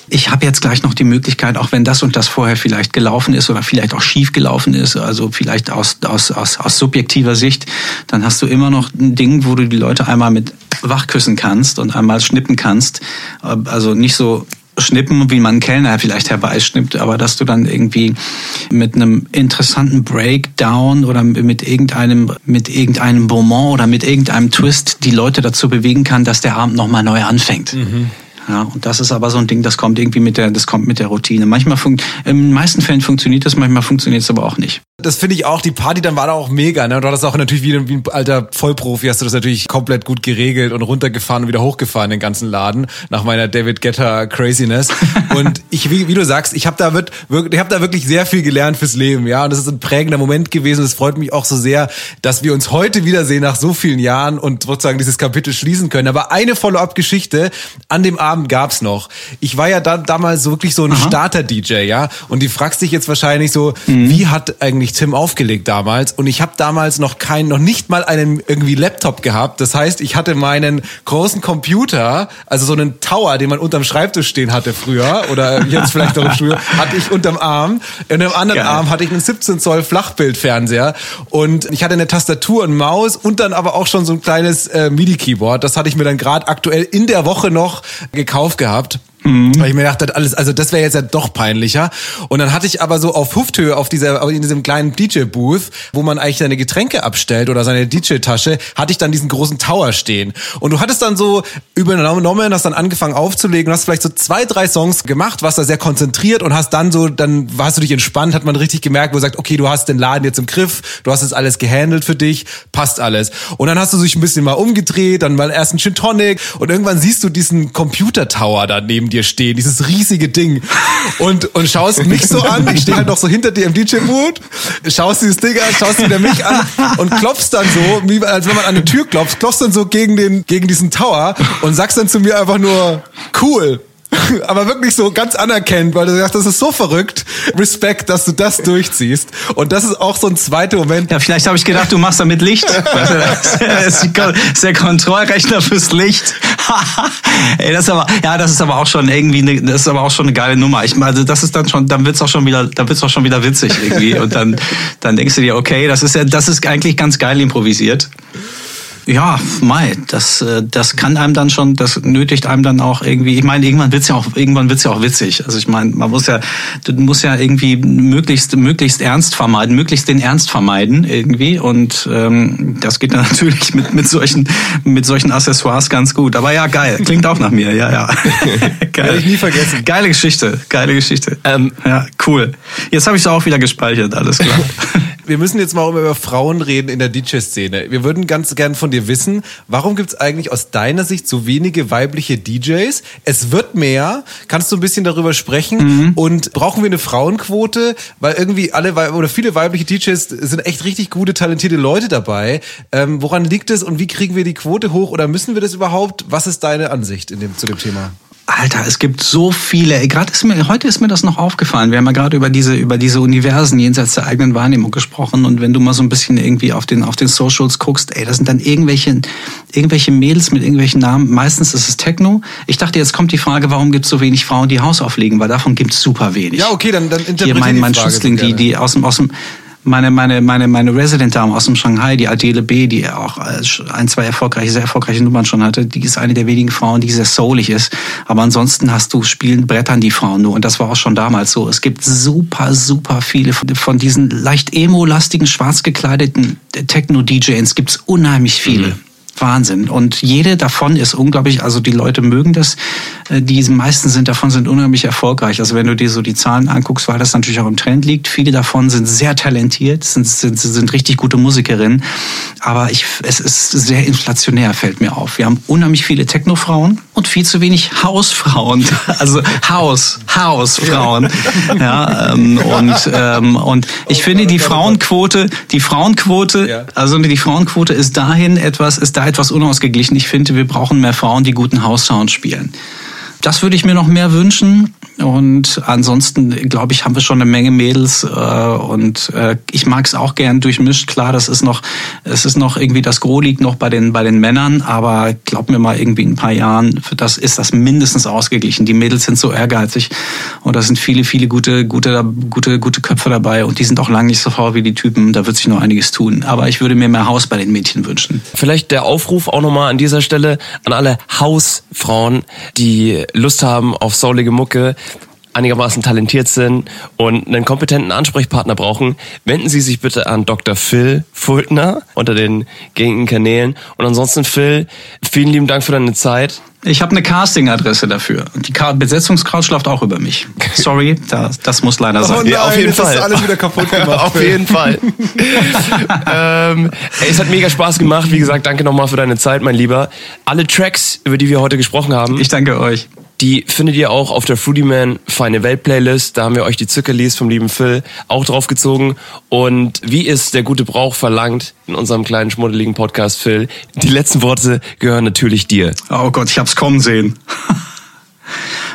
ich habe jetzt gleich noch die Möglichkeit, auch wenn das und das vorher vielleicht gelaufen ist oder vielleicht auch schief gelaufen ist, also vielleicht aus, aus, aus, aus subjektiver Sicht, dann hast du immer noch ein Ding, wo du die Leute einmal mit wachküssen kannst und einmal schnippen kannst. Also nicht so schnippen, wie man Kellner vielleicht herbeischnippt, aber dass du dann irgendwie mit einem interessanten Breakdown oder mit irgendeinem, mit irgendeinem Bonbon oder mit irgendeinem Twist die Leute dazu bewegen kann, dass der Abend nochmal neu anfängt. Ja, und das ist aber so ein Ding, das kommt irgendwie mit der, das kommt mit der Routine. Manchmal funkt, in den meisten Fällen funktioniert das, manchmal funktioniert es aber auch nicht. Das finde ich auch, die Party dann war da auch mega, ne? Du hattest auch natürlich wie, ein- wie ein alter Vollprofi, hast du das natürlich komplett gut geregelt und runtergefahren und wieder hochgefahren, den ganzen Laden, nach meiner David Getter Craziness. *laughs* Und ich, wie, wie du sagst, ich habe da, wird, wirklich, ich hab da wirklich sehr viel gelernt fürs Leben, ja. Und das ist ein prägender Moment gewesen. Es freut mich auch so sehr, dass wir uns heute wiedersehen nach so vielen Jahren und sozusagen dieses Kapitel schließen können. Aber eine Follow-up-Geschichte an dem Abend gab's noch. Ich war ja da, damals so wirklich so ein Starter-DJ, ja. Und die fragst dich jetzt wahrscheinlich so, wie hat eigentlich Tim aufgelegt damals? Und ich habe damals noch keinen, noch nicht mal einen irgendwie Laptop gehabt. Das heißt, ich hatte meinen großen Computer, also so einen Tower, den man unterm Schreibtisch stehen hatte früher, oder jetzt vielleicht noch im Studio, hatte ich unterm Arm. In dem anderen Geil. Arm hatte ich einen 17 Zoll Flachbildfernseher und ich hatte eine Tastatur und Maus und dann aber auch schon so ein kleines äh, MIDI-Keyboard. Das hatte ich mir dann gerade aktuell in der Woche noch gekauft gehabt. Weil ich mir dachte, alles, also das wäre jetzt ja doch peinlicher. Und dann hatte ich aber so auf Hufthöhe auf dieser, in diesem kleinen DJ-Booth, wo man eigentlich seine Getränke abstellt oder seine DJ-Tasche, hatte ich dann diesen großen Tower stehen. Und du hattest dann so übernommen, hast dann angefangen aufzulegen hast vielleicht so zwei, drei Songs gemacht, warst da sehr konzentriert und hast dann so, dann warst du dich entspannt, hat man richtig gemerkt, wo du sagst, okay, du hast den Laden jetzt im Griff, du hast jetzt alles gehandelt für dich, passt alles. Und dann hast du dich ein bisschen mal umgedreht, dann mal erst ein Gin Tonic und irgendwann siehst du diesen Computer-Tower da neben dir stehen, dieses riesige Ding und, und schaust mich so an, ich stehe halt noch so hinter dir im DJ-Boot, schaust dieses Ding an, schaust wieder mich an und klopfst dann so, wie als wenn man an eine Tür klopft, klopfst dann so gegen den, gegen diesen Tower und sagst dann zu mir einfach nur, cool. Aber wirklich so ganz anerkennt, weil du sagst, das ist so verrückt. Respekt, dass du das durchziehst. Und das ist auch so ein zweiter Moment. Ja, vielleicht habe ich gedacht, du machst damit Licht. das ist der Kontrollrechner fürs Licht. Ey, das ist aber, ja, das ist aber auch schon irgendwie, eine, das ist aber auch schon eine geile Nummer. Ich meine, das ist dann schon, dann wird's auch schon wieder, dann wird's auch schon wieder witzig irgendwie. Und dann, dann denkst du dir, okay, das ist ja, das ist eigentlich ganz geil improvisiert. Ja, Mai, das, äh, das kann einem dann schon, das nötigt einem dann auch irgendwie. Ich meine, irgendwann wird's ja auch, irgendwann wird's ja auch witzig. Also ich meine, man muss ja, du musst ja irgendwie möglichst, möglichst ernst vermeiden, möglichst den Ernst vermeiden irgendwie. Und ähm, das geht dann *laughs* natürlich mit mit solchen, mit solchen Accessoires ganz gut. Aber ja, geil, klingt auch nach mir. Ja, ja. *laughs* geil. Werde ich nie vergessen. Geile Geschichte, geile Geschichte. Ähm, ja, cool. Jetzt habe ich es auch wieder gespeichert, alles klar. *laughs* Wir müssen jetzt mal über Frauen reden in der DJ-Szene. Wir würden ganz gern von dir wissen, warum gibt es eigentlich aus deiner Sicht so wenige weibliche DJs? Es wird mehr. Kannst du ein bisschen darüber sprechen? Mhm. Und brauchen wir eine Frauenquote? Weil irgendwie alle oder viele weibliche DJs sind echt richtig gute, talentierte Leute dabei. Ähm, woran liegt es und wie kriegen wir die Quote hoch oder müssen wir das überhaupt? Was ist deine Ansicht in dem, zu dem Thema? Alter, es gibt so viele. Gerade ist mir heute ist mir das noch aufgefallen. Wir haben ja gerade über diese über diese Universen jenseits der eigenen Wahrnehmung gesprochen und wenn du mal so ein bisschen irgendwie auf den auf den Socials guckst, ey, das sind dann irgendwelche irgendwelche Mädels mit irgendwelchen Namen. Meistens ist es Techno. Ich dachte, jetzt kommt die Frage, warum gibt es so wenig Frauen, die Haus auflegen, weil davon gibt es super wenig. Ja, okay, dann dann Hier mein mein Schützling, die die aus dem aus dem meine, meine, meine, meine Resident-Dame aus dem Shanghai, die Adele B., die auch ein, zwei erfolgreiche, sehr erfolgreiche Nummern schon hatte, die ist eine der wenigen Frauen, die sehr soulig ist. Aber ansonsten hast du spielen Brettern die Frauen nur. Und das war auch schon damals so. Es gibt super, super viele von, von diesen leicht emo-lastigen, schwarz gekleideten Techno-DJs gibt's unheimlich viele. Mhm. Wahnsinn. Und jede davon ist unglaublich, also die Leute mögen das. Äh, die meisten sind davon sind unheimlich erfolgreich. Also wenn du dir so die Zahlen anguckst, weil das natürlich auch im Trend liegt. Viele davon sind sehr talentiert, sind, sind, sind richtig gute Musikerinnen. Aber ich, es ist sehr inflationär, fällt mir auf. Wir haben unheimlich viele Techno-Frauen und viel zu wenig Hausfrauen. *laughs* Also Haus, Hausfrauen. Ja, ähm, und, ähm, und ich finde die Frauenquote, die Frauenquote, also die Frauenquote ist dahin etwas, ist da etwas unausgeglichen. Ich finde, wir brauchen mehr Frauen, die guten Haussound spielen. Das würde ich mir noch mehr wünschen. Und ansonsten, glaube ich, haben wir schon eine Menge Mädels äh, und äh, ich mag es auch gern durchmischt. Klar, das ist noch, es ist noch irgendwie das Gros liegt noch bei den bei den Männern, aber glaub mir mal, irgendwie in ein paar Jahren für das ist das mindestens ausgeglichen. Die Mädels sind so ehrgeizig und da sind viele, viele gute, gute, gute, gute Köpfe dabei und die sind auch lang nicht so faul wie die Typen. Da wird sich noch einiges tun. Aber ich würde mir mehr Haus bei den Mädchen wünschen. Vielleicht der Aufruf auch nochmal an dieser Stelle an alle Hausfrauen, die Lust haben auf soulige Mucke einigermaßen talentiert sind und einen kompetenten Ansprechpartner brauchen, wenden Sie sich bitte an Dr. Phil Fultner unter den gängigen Kanälen. Und ansonsten, Phil, vielen lieben Dank für deine Zeit. Ich habe eine Casting-Adresse dafür. Die Besetzungscouch läuft auch über mich. *laughs* Sorry, das, das muss leider sein. Oh nein, ja, auf jeden Fall. alles wieder kaputt *laughs* gemacht. auf jeden Fall. *laughs* ähm, ey, es hat mega Spaß gemacht. Wie gesagt, danke nochmal für deine Zeit, mein Lieber. Alle Tracks, über die wir heute gesprochen haben. Ich danke euch. Die findet ihr auch auf der Fruity Man Feine Welt Playlist. Da haben wir euch die Zuckerlis vom lieben Phil auch draufgezogen. Und wie es der gute Brauch verlangt in unserem kleinen schmuddeligen Podcast, Phil, die letzten Worte gehören natürlich dir. Oh Gott, ich hab's kommen sehen.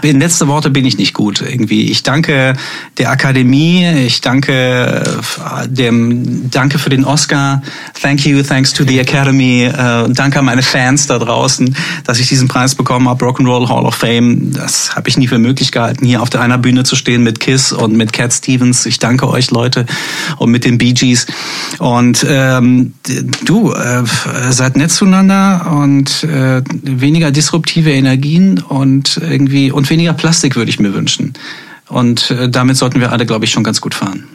In letzte Worte bin ich nicht gut irgendwie. Ich danke der Akademie, ich danke äh, dem, danke für den Oscar. Thank you, thanks to the Academy. Äh, danke an meine Fans da draußen, dass ich diesen Preis bekommen habe, Rock'n'Roll Hall of Fame. Das habe ich nie für möglich gehalten, hier auf der einer Bühne zu stehen mit Kiss und mit Cat Stevens. Ich danke euch Leute und mit den Bee Gees. Und ähm, du äh, seid nett zueinander und äh, weniger disruptive Energien und irgendwie und weniger Plastik würde ich mir wünschen. Und äh, damit sollten wir alle, glaube ich, schon ganz gut fahren.